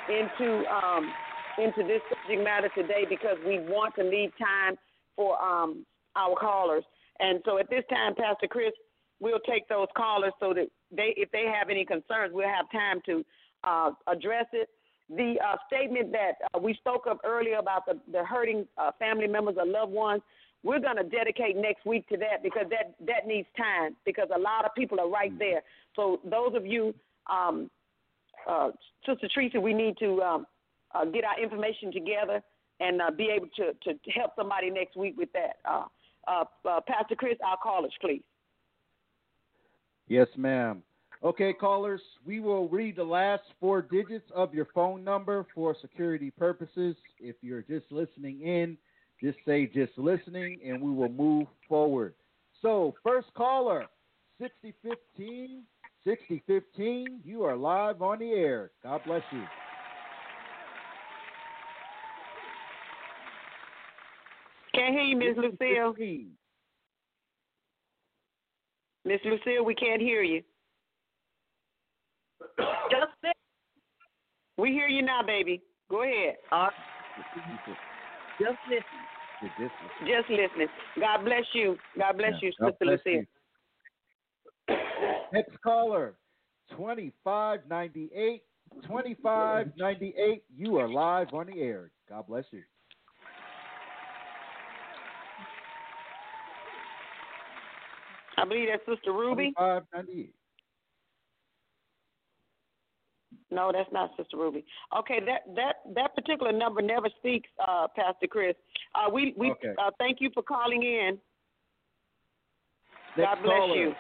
into um, into this subject matter today because we want to leave time for um, our callers. And so at this time, Pastor Chris, we'll take those callers so that they, if they have any concerns, we'll have time to uh, address it. the uh, statement that uh, we spoke of earlier about the, the hurting uh, family members or loved ones, we're going to dedicate next week to that because that, that needs time because a lot of people are right there. So those of you, um, uh, Sister Teresa, we need to um, uh, get our information together and uh, be able to, to help somebody next week with that. Uh, uh, Pastor Chris, our callers, please. Yes, ma'am. Okay, callers, we will read the last four digits of your phone number for security purposes. If you're just listening in, just say just listening and we will move forward. So, first caller, 6015, 6015, you are live on the air. God bless you. Can't hear you, Miss Lucille. Miss Lucille, we can't hear you. Just listen. We hear you now, baby. Go ahead. Uh, just listen. Just listening. God bless you. God bless Yeah, you, God Sister bless Lucille. you. Next caller, 2598. 2598, you are live on the air. God bless you. I believe that's Sister Ruby. 2598. No, that's not Sister Ruby. Okay, that that that particular number never speaks, uh, Pastor Chris. Uh, we we Okay. uh, thank you for calling in. Next God bless caller, you.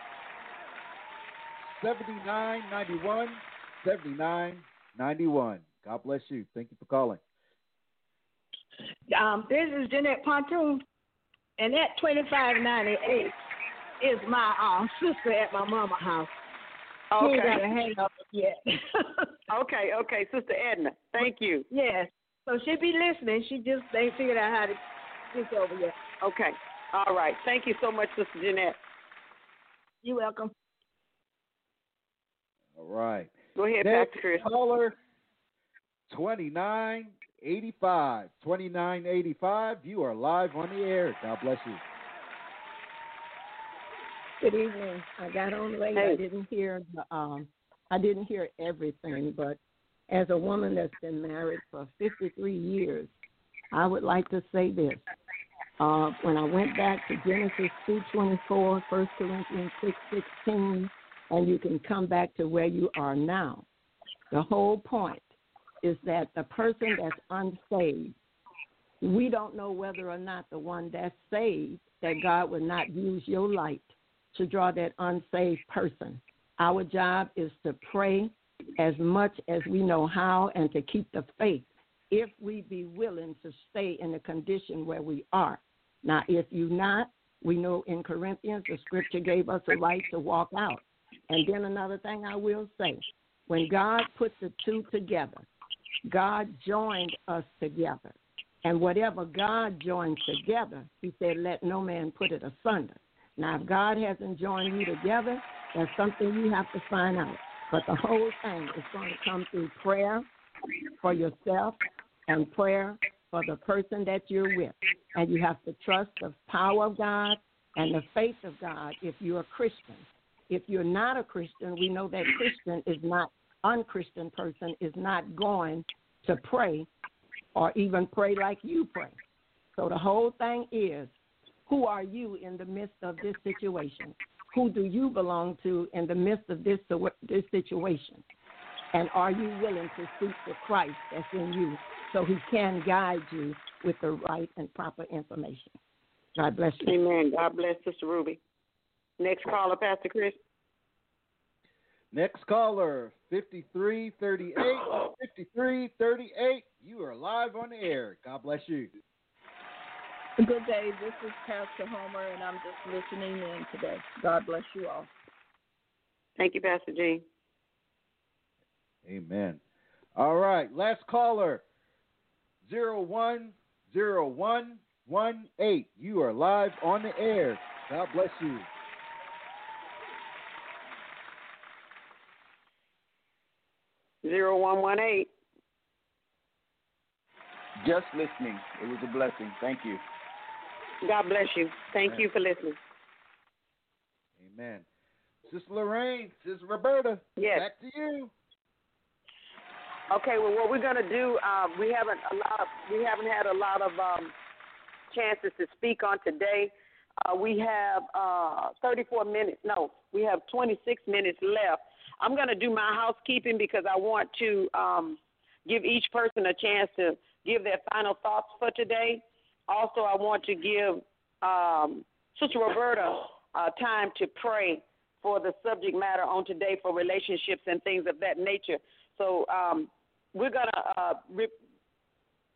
7991. 7991. God bless you. Thank you for calling. Um, this is Jeanette Pontoon, and that twenty five ninety eight is my um sister at my mama house. She Okay. got a hang up yet. (laughs) okay, okay, Sister Edna. Thank you. yes. So she be listening. She just ain't figured out how to get over yet. Okay. All right. Thank you so much, Sister Jeanette. You're welcome. All right. Go ahead, Next Pastor Chris. caller, 2985. 2985, you are live on the air. God bless you. Good evening. I got on late. I didn't hear the, um I didn't hear everything, but as a woman that's been married for 53 years, I would like to say this. Uh, when I went back to Genesis 2:24, 1 Corinthians 6:16, and you can come back to where you are now. The whole point is that the person that's unsaved, we don't know whether or not the one that's saved, that God would not use your light to draw that unsaved person. Our job is to pray as much as we know how and to keep the faith if we be willing to stay in the condition where we are. Now, if you not, we know in Corinthians the scripture gave us a right to walk out. And then another thing I will say when God put the two together, God joined us together. And whatever God joined together, he said, let no man put it asunder. Now, if God hasn't joined you together, that's something you have to find out. But the whole thing is going to come through prayer for yourself and prayer for the person that you're with. And you have to trust the power of God and the faith of God if you're a Christian. If you're not a Christian, we know that Christian is not unchristian person is not going to pray or even pray like you pray. So the whole thing is who are you in the midst of this situation? Who do you belong to in the midst of this this situation? And are you willing to seek the Christ that's in you so he can guide you with the right and proper information? God bless you. Amen. God bless Sister Ruby. Next caller, Pastor Chris. Next caller, 5338. 5338, you are live on the air. God bless you. Good day. This is Pastor Homer, and I'm just listening in today. God bless you all. Thank you, Pastor G. Amen. All right, last caller, 010118. You are live on the air. God bless you. Zero one one eight. Just listening. It was a blessing. Thank you. God bless you. Thank you for listening. Amen. Sister Lorraine, Sister Roberta, Yes. back to you. Okay, well, what we're gonna do, um, we haven't a lot, we haven't had a lot of um, chances to speak on today. Uh, we have uh, 34 minutes. No, we have 26 minutes left. I'm gonna do my housekeeping because I want to um, give each person a chance to give their final thoughts for today. Also, I want to give um, Sister Roberta uh, time to pray for the subject matter on today for relationships and things of that nature. So um, we're going to uh, re-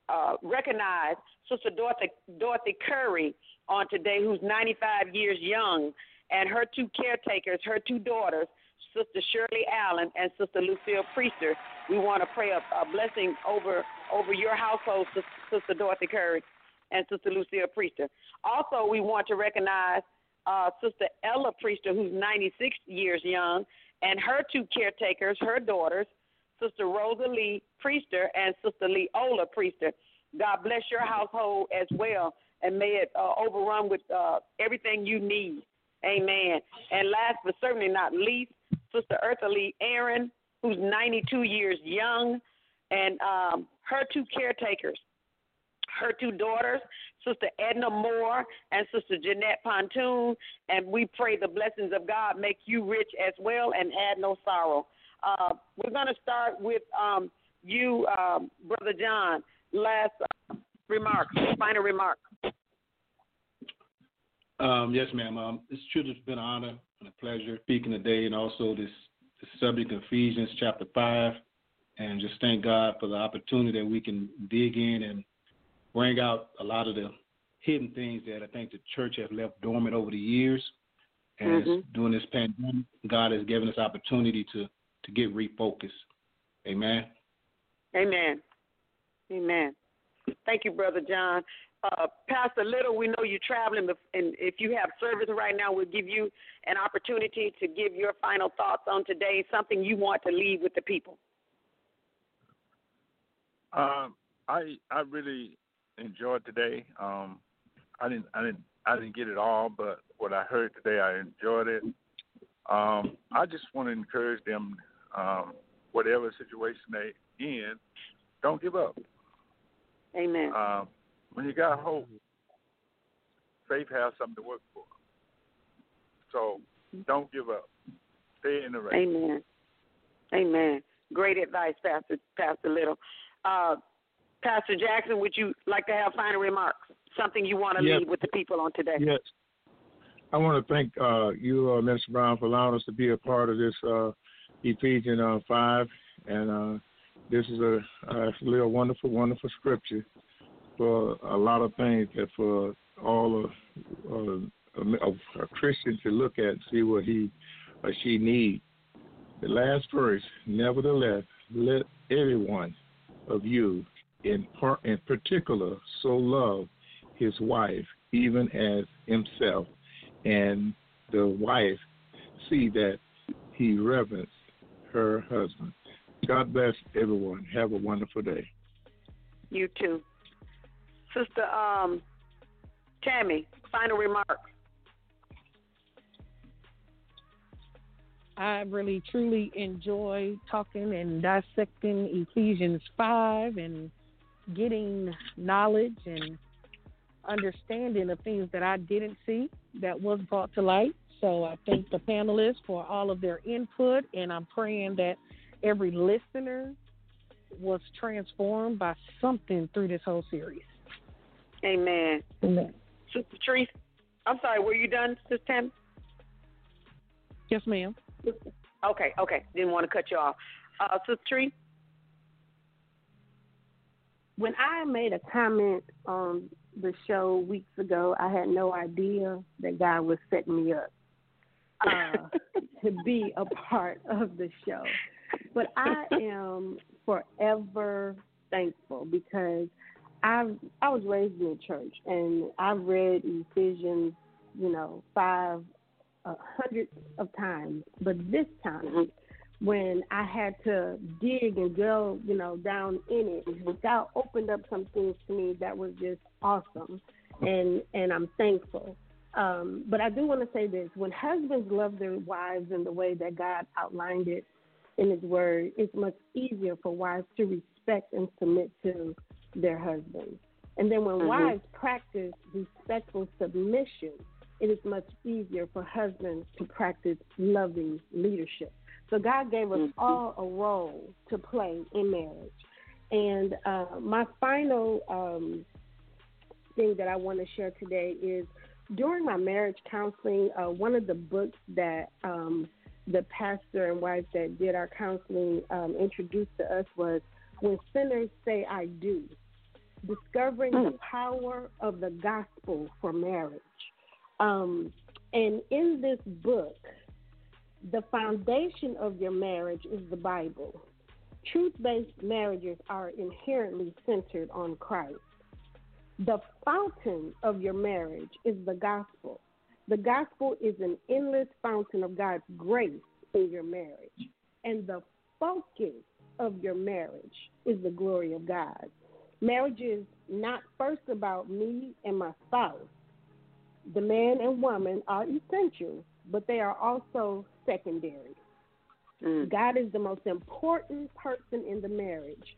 uh, recognize Sister Dorothy, Dorothy Curry on today, who's 95 years young, and her two caretakers, her two daughters, Sister Shirley Allen and Sister Lucille Priester. We want to pray a, a blessing over over your household, Sister Dorothy Curry and Sister Lucia Priester. Also, we want to recognize uh, Sister Ella Priester, who's 96 years young, and her two caretakers, her daughters, Sister Rosa Lee Priester and Sister Leola Priester. God bless your household as well, and may it uh, overrun with uh, everything you need. Amen. And last but certainly not least, Sister Eartha Lee Aaron, who's 92 years young, and um, her two caretakers, her two daughters, Sister Edna Moore and Sister Jeanette Pontoon. And we pray the blessings of God make you rich as well and add no sorrow. Uh, we're going to start with um, you, um, Brother John. Last uh, final remark. Um, yes, ma'am. Um, it's truly been an honor and a pleasure speaking today, and also this, this subject of Ephesians chapter five, and just thank God for the opportunity that we can dig in and bring out a lot of the hidden things that I think the church has left dormant over the years. And mm-hmm. during this pandemic, God has given us opportunity to to get refocused. Amen. Amen. Amen. Thank you, Brother John. Uh, Pastor Little, we know you're traveling, and if you have service right now, we'll give you an opportunity to give your final thoughts on today, something you want to leave with the people. Um, I I really enjoyed today. Um, I didn't I didn't I didn't get it all, but what I heard today, I enjoyed it. Um, I just want to encourage them, um, whatever situation they in, don't give up. Amen. Um, when you got hope, faith has something to work for. So don't give up. Stay in the race. Amen. Amen. Great advice, Pastor Pastor Little. Uh, Pastor Jackson, would you like to have final remarks? Something you want to yes. leave with the people on today? Yes. I want to thank uh, you, uh, Mr. Brown, for allowing us to be a part of this uh, Ephesians uh, 5. And uh, this is a, actually a wonderful, wonderful scripture for a lot of things that for all of uh, a, a Christian to look at and see what he or she needs. The last verse, nevertheless, let everyone of you in part in particular so love his wife even as himself and the wife see that he reverence her husband. God bless everyone. Have a wonderful day. You too. Sister um, Tammy, final remarks. I really truly enjoy talking and dissecting Ephesians 5 and getting knowledge and understanding of things that I didn't see that was brought to light. So I thank the panelists for all of their input, and I'm praying that every listener was transformed by something through this whole series. Amen. Amen. Sister Teresa, I'm sorry, were you done, Sister Tam? Yes, ma'am. Okay, okay. Didn't want to cut you off. Uh, Sister Tree? When I made a comment on the show weeks ago, I had no idea that God was setting me up uh, (laughs) to be a part of the show. But I am forever thankful because I I was raised in a church and I've read Ephesians, you know, five uh, hundreds of times. But this time, when I had to dig and go, you know, down in it, God opened up some things to me that was just awesome, and and I'm thankful. Um, but I do want to say this: when husbands love their wives in the way that God outlined it, in His Word, it's much easier for wives to respect and submit to their husbands. And then when Mhm. wives practice respectful submission, it is much easier for husbands to practice loving leadership. So God gave us all a role to play in marriage. And uh, my final um, thing that I want to share today is during my marriage counseling, uh, one of the books that um, the pastor and wife that did our counseling um, introduced to us was When Sinners Say I Do Discovering the Power of the Gospel for Marriage. Um, and in this book, the foundation of your marriage is the Bible. Truth based marriages are inherently centered on Christ. The fountain of your marriage is the gospel. The gospel is an endless fountain of God's grace in your marriage. And the focus of your marriage is the glory of God. Marriage is not first about me and my spouse. The man and woman are essential, but they are also secondary. God is the most important person in the marriage.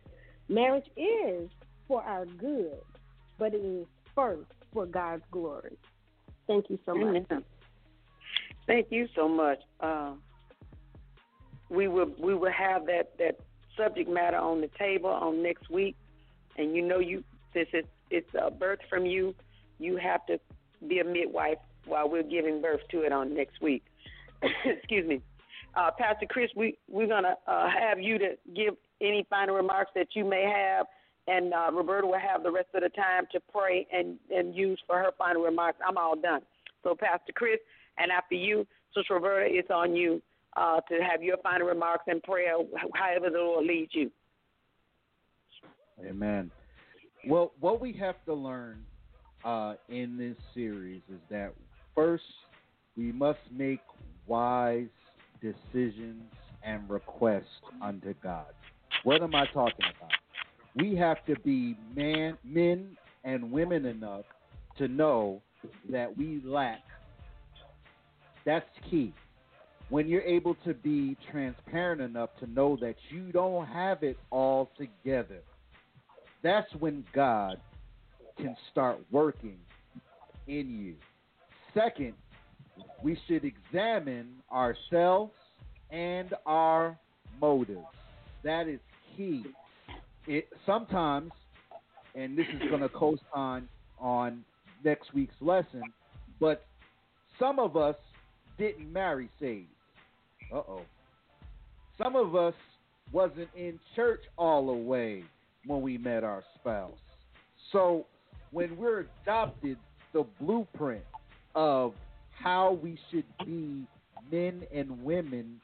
Marriage is for our good, but it is first for God's glory. Thank you so much. Amen. Thank you so much. Uh, we will we will have that that subject matter on the table on next week, and you know you since it's it's a birth from you, you have to be a midwife while we're giving birth to it on next week. (coughs) Excuse me, uh, Pastor Chris. We we're gonna uh, have you to give any final remarks that you may have, and uh, Roberta will have the rest of the time to pray and and use for her final remarks. I'm all done. So Pastor Chris, and after you, Sister Roberta, it's on you uh, to have your final remarks and prayer, however the Lord leads you. Amen. Well, what we have to learn uh, in this series is that first we must make wise decisions and requests unto God. What am I talking about? We have to be man, men and women enough to know that we lack. That's key. When you're able to be transparent enough to know that you don't have it all together, that's when God can start working in you. Second, we should examine ourselves and our motives. That is key. It sometimes, and this is going to co-sign on next week's lesson, but some of us didn't marry saved. Uh oh. Some of us wasn't in church all the way when we met our spouse. So when we're adopted the blueprint of how we should be men and women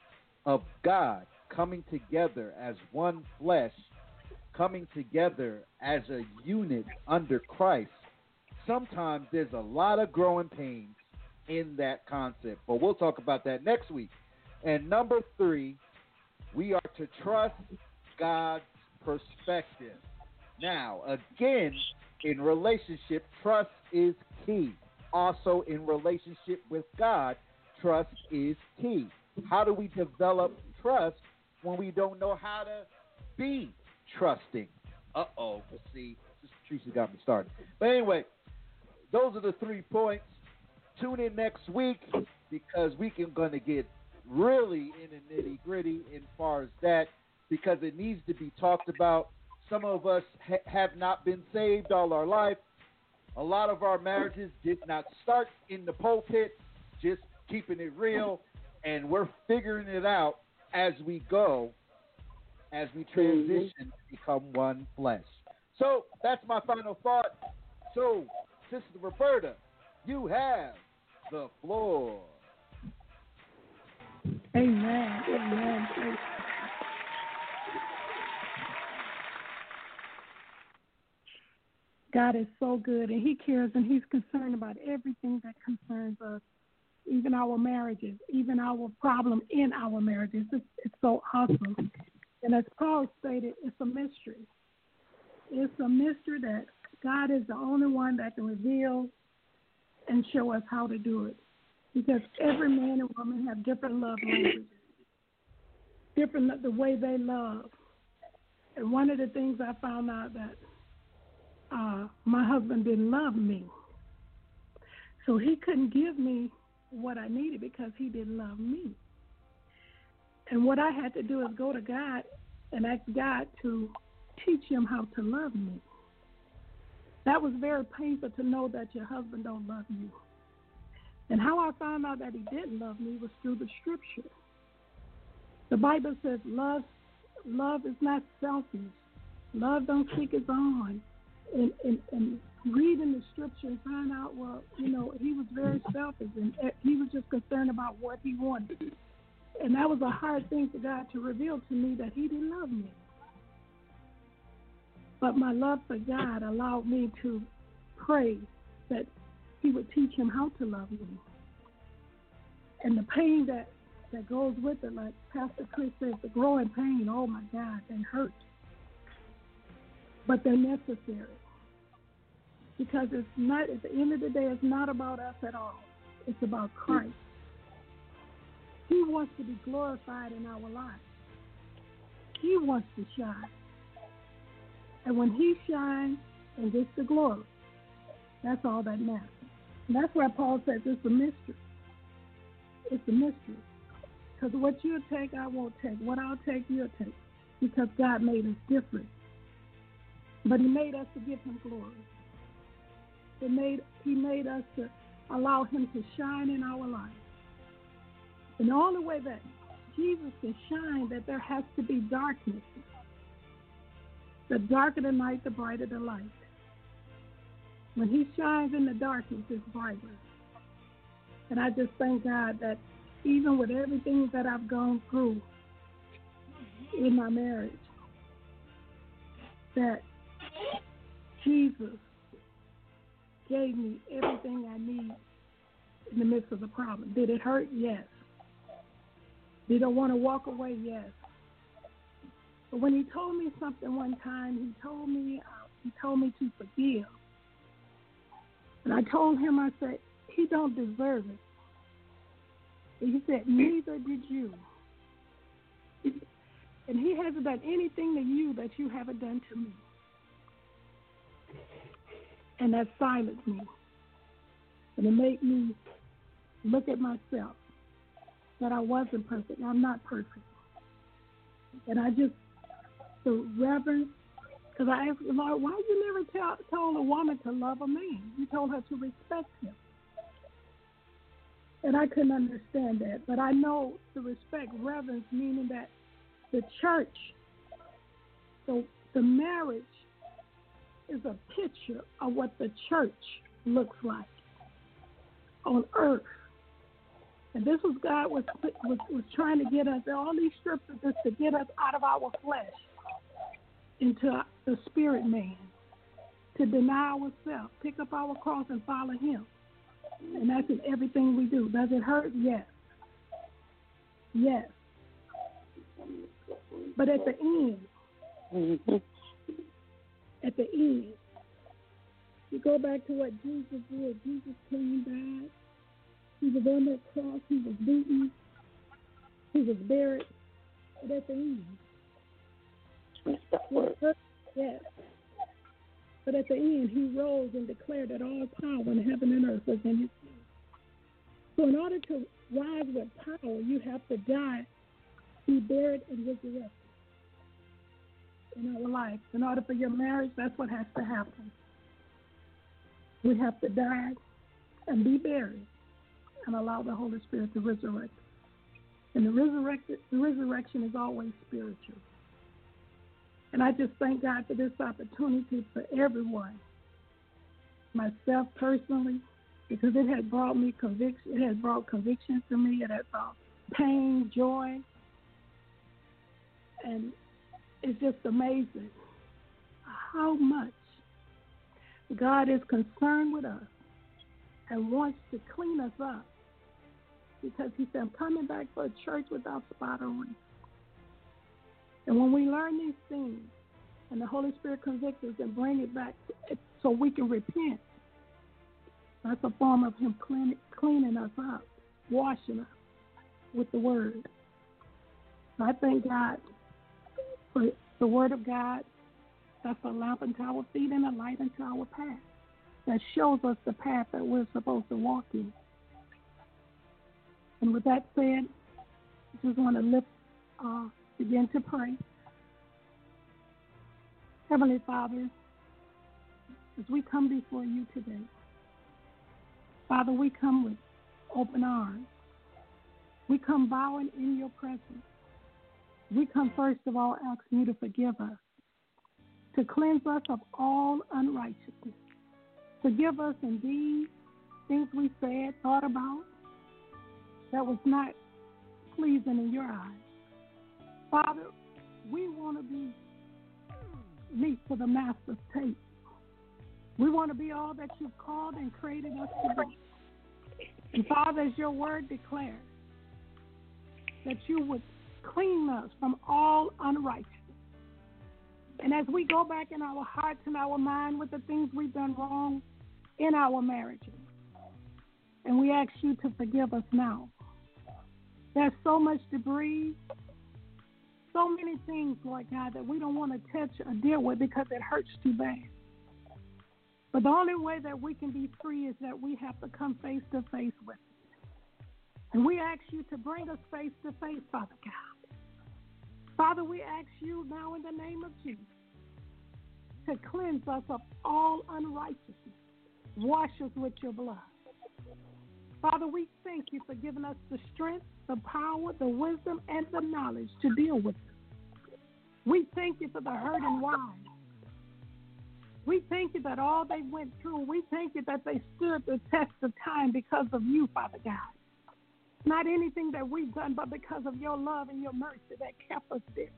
of God, coming together as one flesh, coming together as a unit under Christ, sometimes there's a lot of growing pains in that concept. But we'll talk about that next week. And number three, we are to trust God's perspective. Now, again, in relationship, trust is key. Also, in relationship with God, trust is key. How do we develop trust when we don't know how to be trusting? Uh oh. Let's see, Teresa got me started. But anyway, those are the three points. Tune in next week because we can going to get really in the nitty gritty in far as that because it needs to be talked about. Some of us ha- have not been saved all our life. A lot of our marriages did not start in the pulpit, just keeping it real, and we're figuring it out as we go, as we transition to become one flesh. So that's my final thought. So, Sister Roberta, you have the floor. Amen. Amen. God is so good, and He cares, and He's concerned about everything that concerns us, even our marriages, even our problem in our marriages. It's, it's so awesome. And as Paul stated, it's a mystery. It's a mystery that God is the only one that can reveal and show us how to do it. Because every man and woman have different love languages. different the way they love. And one of the things I found out that uh, my husband didn't love me. So he couldn't give me what I needed because he didn't love me. And what I had to do is go to God and ask God to teach him how to love me. That was very painful to know that your husband don't love you. And how I found out that he didn't love me was through the scripture. The Bible says love love is not selfish. Love don't seek its own. And, and, and reading the scripture and find out, well, you know, he was very selfish and he was just concerned about what he wanted. And that was a hard thing for God to reveal to me that he didn't love me. But my love for God allowed me to pray that He would teach him how to love me. And the pain that, that goes with it, like Pastor Chris says, the growing pain, oh my God, they hurt. But they're necessary. Because it's not, at the end of the day, it's not about us at all. It's about Christ. He wants to be glorified in our lives. He wants to shine. And when he shines and gets the glory, that's all that matters. And that's why Paul says it's a mystery. It's a mystery. Because what you'll take, I won't take. What I'll take, you'll take. Because God made us different. But he made us to give him glory. He made, he made us to allow him to shine in our lives. And the only way that Jesus can shine, that there has to be darkness. The darker the night, the brighter the light. When he shines in the darkness, it's brighter. And I just thank God that even with everything that I've gone through in my marriage, that Jesus gave me everything I need in the midst of the problem. Did it hurt? Yes. Did I want to walk away? Yes. But when he told me something one time, he told me uh, he told me to forgive. And I told him, I said, he don't deserve it. And he said, neither did you. And he hasn't done anything to you that you haven't done to me. And that silenced me. And it made me look at myself that I wasn't perfect. I'm not perfect. And I just, the reverence, because I asked the Lord, why you never tell, told a woman to love a man? You told her to respect him. And I couldn't understand that. But I know the respect, reverence, meaning that the church, the, the marriage is a picture of what the church looks like on earth. And this was God was, was was trying to get us. All these scriptures to get us out of our flesh into the spirit man, to deny ourselves, pick up our cross and follow Him. And that's in everything we do. Does it hurt? Yes. Yes. But at the end, mm-hmm. At the end, you go back to what Jesus did. Jesus came, back. he was on that cross. He was beaten. He was buried. But at the end, yes. But at the end, he rose and declared that all power in heaven and earth was in his hand. So, in order to rise with power, you have to die, be buried, and resurrected in our life. In order for your marriage, that's what has to happen. We have to die and be buried and allow the Holy Spirit to resurrect. And the, resurrected, the resurrection is always spiritual. And I just thank God for this opportunity for everyone, myself personally, because it has brought me conviction. It has brought conviction to me. It has brought pain, joy, and it's just amazing how much God is concerned with us and wants to clean us up because he said, I'm coming back for a church without spot or wrinkle. And when we learn these things and the Holy Spirit convicts us and bring it back so we can repent, that's a form of him clean, cleaning us up, washing us with the word. I thank God for the Word of God that's a lamp unto our feet and a light unto our path that shows us the path that we're supposed to walk in. And with that said, I just want to lift, uh, begin to pray. Heavenly Father, as we come before you today, Father, we come with open arms. We come bowing in your presence. We come first of all asking you to forgive us, to cleanse us of all unrighteousness. Forgive us indeed things we said, thought about that was not pleasing in your eyes. Father, we want to be meat for the master's taste. We want to be all that you've called and created us to be. And Father, as your word declares, that you would clean us from all unrighteousness. And as we go back in our hearts and our mind with the things we've done wrong in our marriages, and we ask you to forgive us now. There's so much debris, so many things, Lord God, that we don't want to touch or deal with because it hurts too bad. But the only way that we can be free is that we have to come face to face with it. And we ask you to bring us face to face, Father God. Father, we ask you now in the name of Jesus to cleanse us of all unrighteousness. Wash us with your blood. Father, we thank you for giving us the strength, the power, the wisdom, and the knowledge to deal with it. We thank you for the hurt and wives. We thank you that all they went through, we thank you that they stood the test of time because of you, Father God. Not anything that we've done, but because of your love and your mercy that kept us there.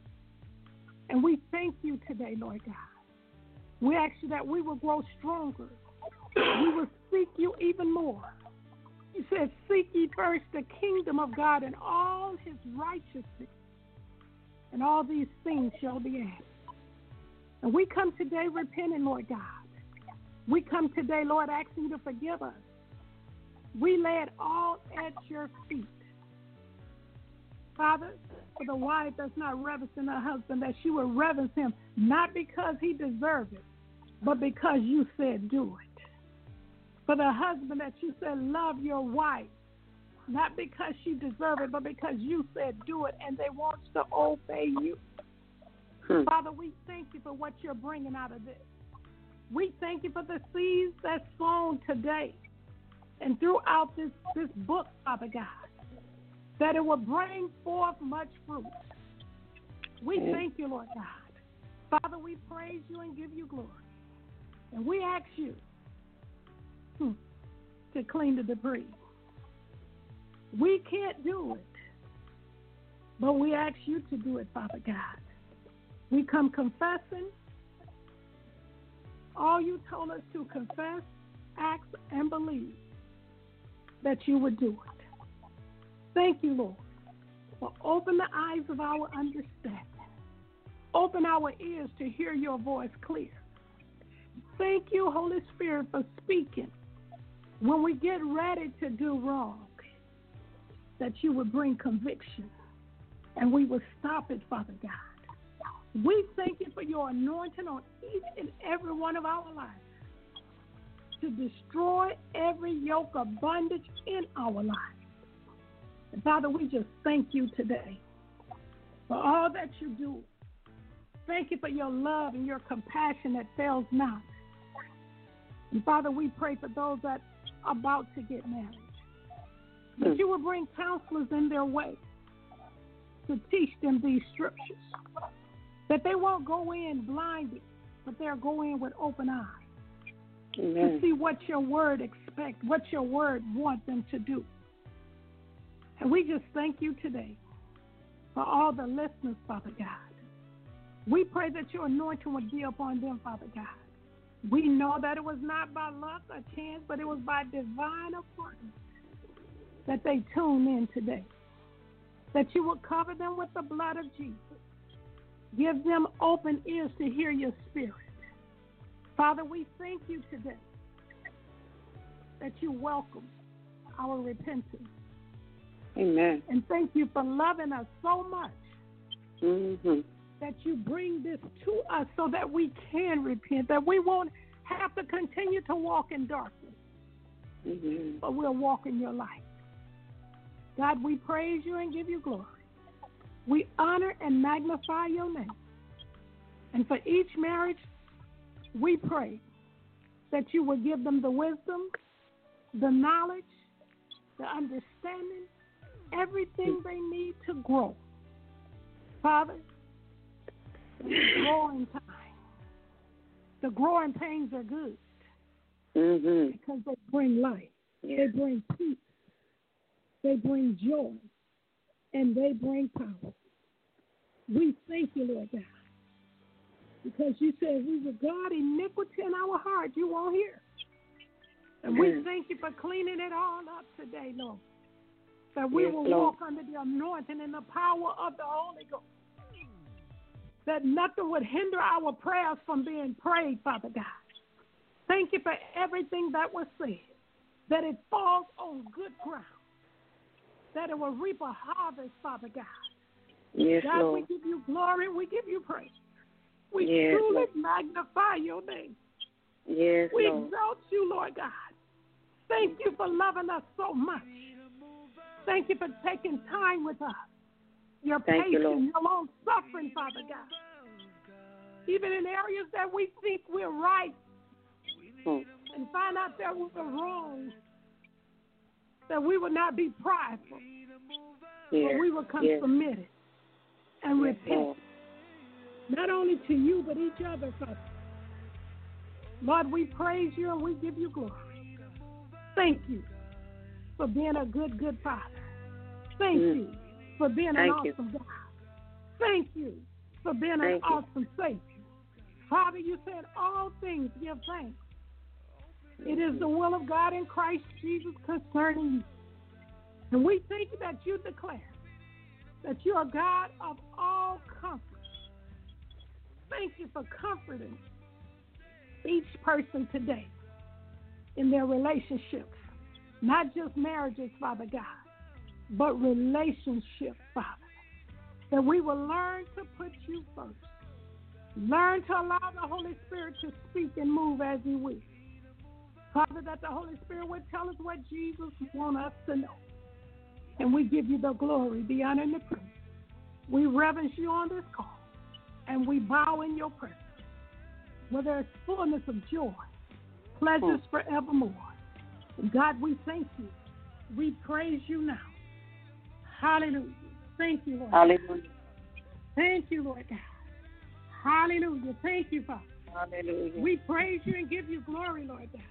And we thank you today, Lord God. We ask you that we will grow stronger. We will seek you even more. You said, Seek ye first the kingdom of God and all his righteousness, and all these things shall be added. And we come today repenting, Lord God. We come today, Lord, asking you to forgive us. We lay it all at your feet. Father, for the wife that's not reverencing her husband, that she will reverence him, not because he deserves it, but because you said do it. For the husband that you said love your wife, not because she deserves it, but because you said do it, and they want to obey you. Hmm. Father, we thank you for what you're bringing out of this. We thank you for the seeds that's sown today and throughout this, this book, Father God, that it will bring forth much fruit. We thank you, Lord God. Father, we praise you and give you glory. And we ask you hmm, to clean the debris. We can't do it, but we ask you to do it, Father God. We come confessing. All you told us to confess, act, and believe that you would do it. Thank you, Lord, for open the eyes of our understanding. Open our ears to hear your voice clear. Thank you, Holy Spirit, for speaking when we get ready to do wrong, that you would bring conviction and we will stop it, Father God. We thank you for your anointing on each and every one of our lives to destroy every yoke of bondage in our lives. And Father, we just thank you today for all that you do. Thank you for your love and your compassion that fails not. And Father, we pray for those that are about to get married. That you will bring counselors in their way to teach them these scriptures that they won't go in blinded, but they'll go in with open eyes Amen. to see what your word expect, what your word want them to do. And we just thank you today for all the listeners, Father God. We pray that your anointing would be upon them, Father God. We know that it was not by luck or chance, but it was by divine appointment that they tune in today. That you will cover them with the blood of Jesus Give them open ears to hear your spirit. Father, we thank you today that you welcome our repentance. Amen. And thank you for loving us so much Mm-hmm. That you bring this to us so that we can repent, that we won't have to continue to walk in darkness, Mm-hmm. but we'll walk in your light. God, we praise you and give you glory. We honor and magnify your name. And for each marriage, we pray that you will give them the wisdom, the knowledge, the understanding, everything they need to grow. Father, growing time. The growing pains are good Mm-hmm. because they bring life, they bring peace, they bring joy, and they bring power. We thank you, Lord God, because you said we regard iniquity in our heart, you won't hear. And we thank you for cleaning it all up today, Lord. That we Yes, will Lord. walk under the anointing and the power of the Holy Ghost. That nothing would hinder our prayers from being prayed, Father God. Thank you for everything that was said. That it falls on good ground. That it will reap a harvest, Father God. Yes, God, Lord. we give you glory. We give you praise. We Yes, truly Lord. magnify your name. Yes, We Lord. exalt you, Lord God. Thank you for loving us so much. Thank you for taking time with us. Your Thank patience, Lord. your long suffering, Father God. Even in areas that we think we're right Hmm. and find out that we were wrong, that we would not be prideful, Yes. but we will come yes. submitted and Yes, repent. Not only to you, but each other, Father. Lord, we praise you and we give you glory. Thank you for being a good, good Father. Thank Mm. you for being an Thank you. awesome God. Thank you for being an you. awesome Savior. Father, you said all things give thanks. It is the will of God in Christ Jesus concerning you. And we thank you that you declare that you are God of all comfort. Thank you for comforting each person today in their relationships, not just marriages, Father God, but relationships, Father. That we will learn to put you first. Learn to allow the Holy Spirit to speak and move as He will. Father, that the Holy Spirit would tell us what Jesus wants us to know. And we give you the glory, the honor, and the praise. We reverence you on this call, and we bow in your presence, where there is fullness of joy, pleasures forevermore. God, we thank you. We praise you now. Hallelujah. Thank you, Lord. Hallelujah. Thank you, Lord God. Hallelujah. Thank you, Father. Hallelujah. We praise you and give you glory, Lord God.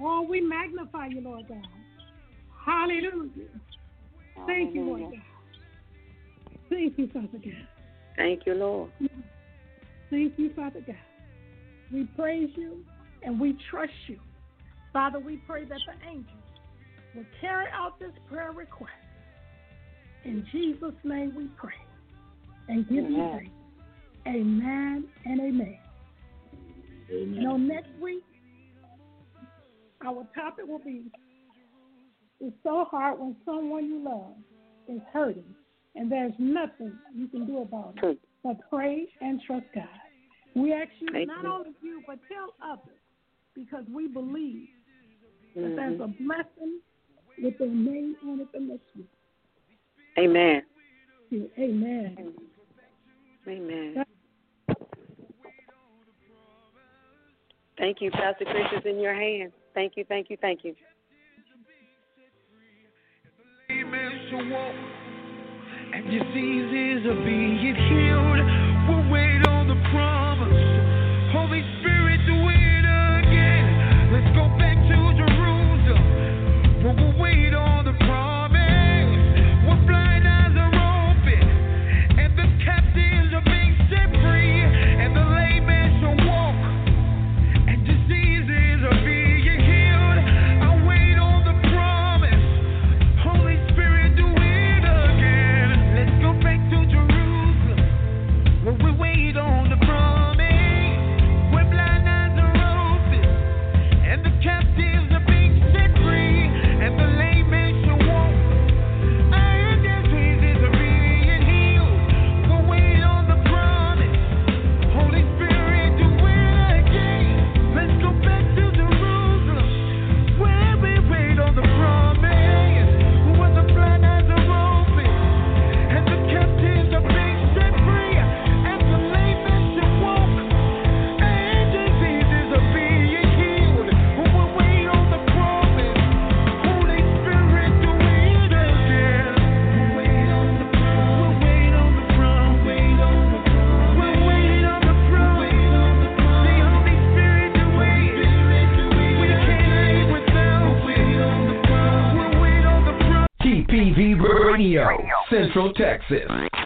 Oh, we magnify you, Lord God. Hallelujah. Thank you, Lord God. Thank you, Father God. Thank you, Lord. Thank you, Father God. We praise you and we trust you. Father, we pray that the angels will carry out this prayer request. In Jesus' name we pray and give you Amen. thanks. Amen and amen. You know, next week, our topic will be It's so hard when someone you love is hurting, and there's nothing you can do about it but pray and trust God. We ask you, Thank not you. only you, but tell others, because we believe that there's Mhm. a blessing with their name on it the next week. Amen. Amen. Amen. Thank you, Pastor Chris is in your hands. Thank you, thank you, thank you. And diseases are being healed. We'll wait on the promise. Radio, Central Texas.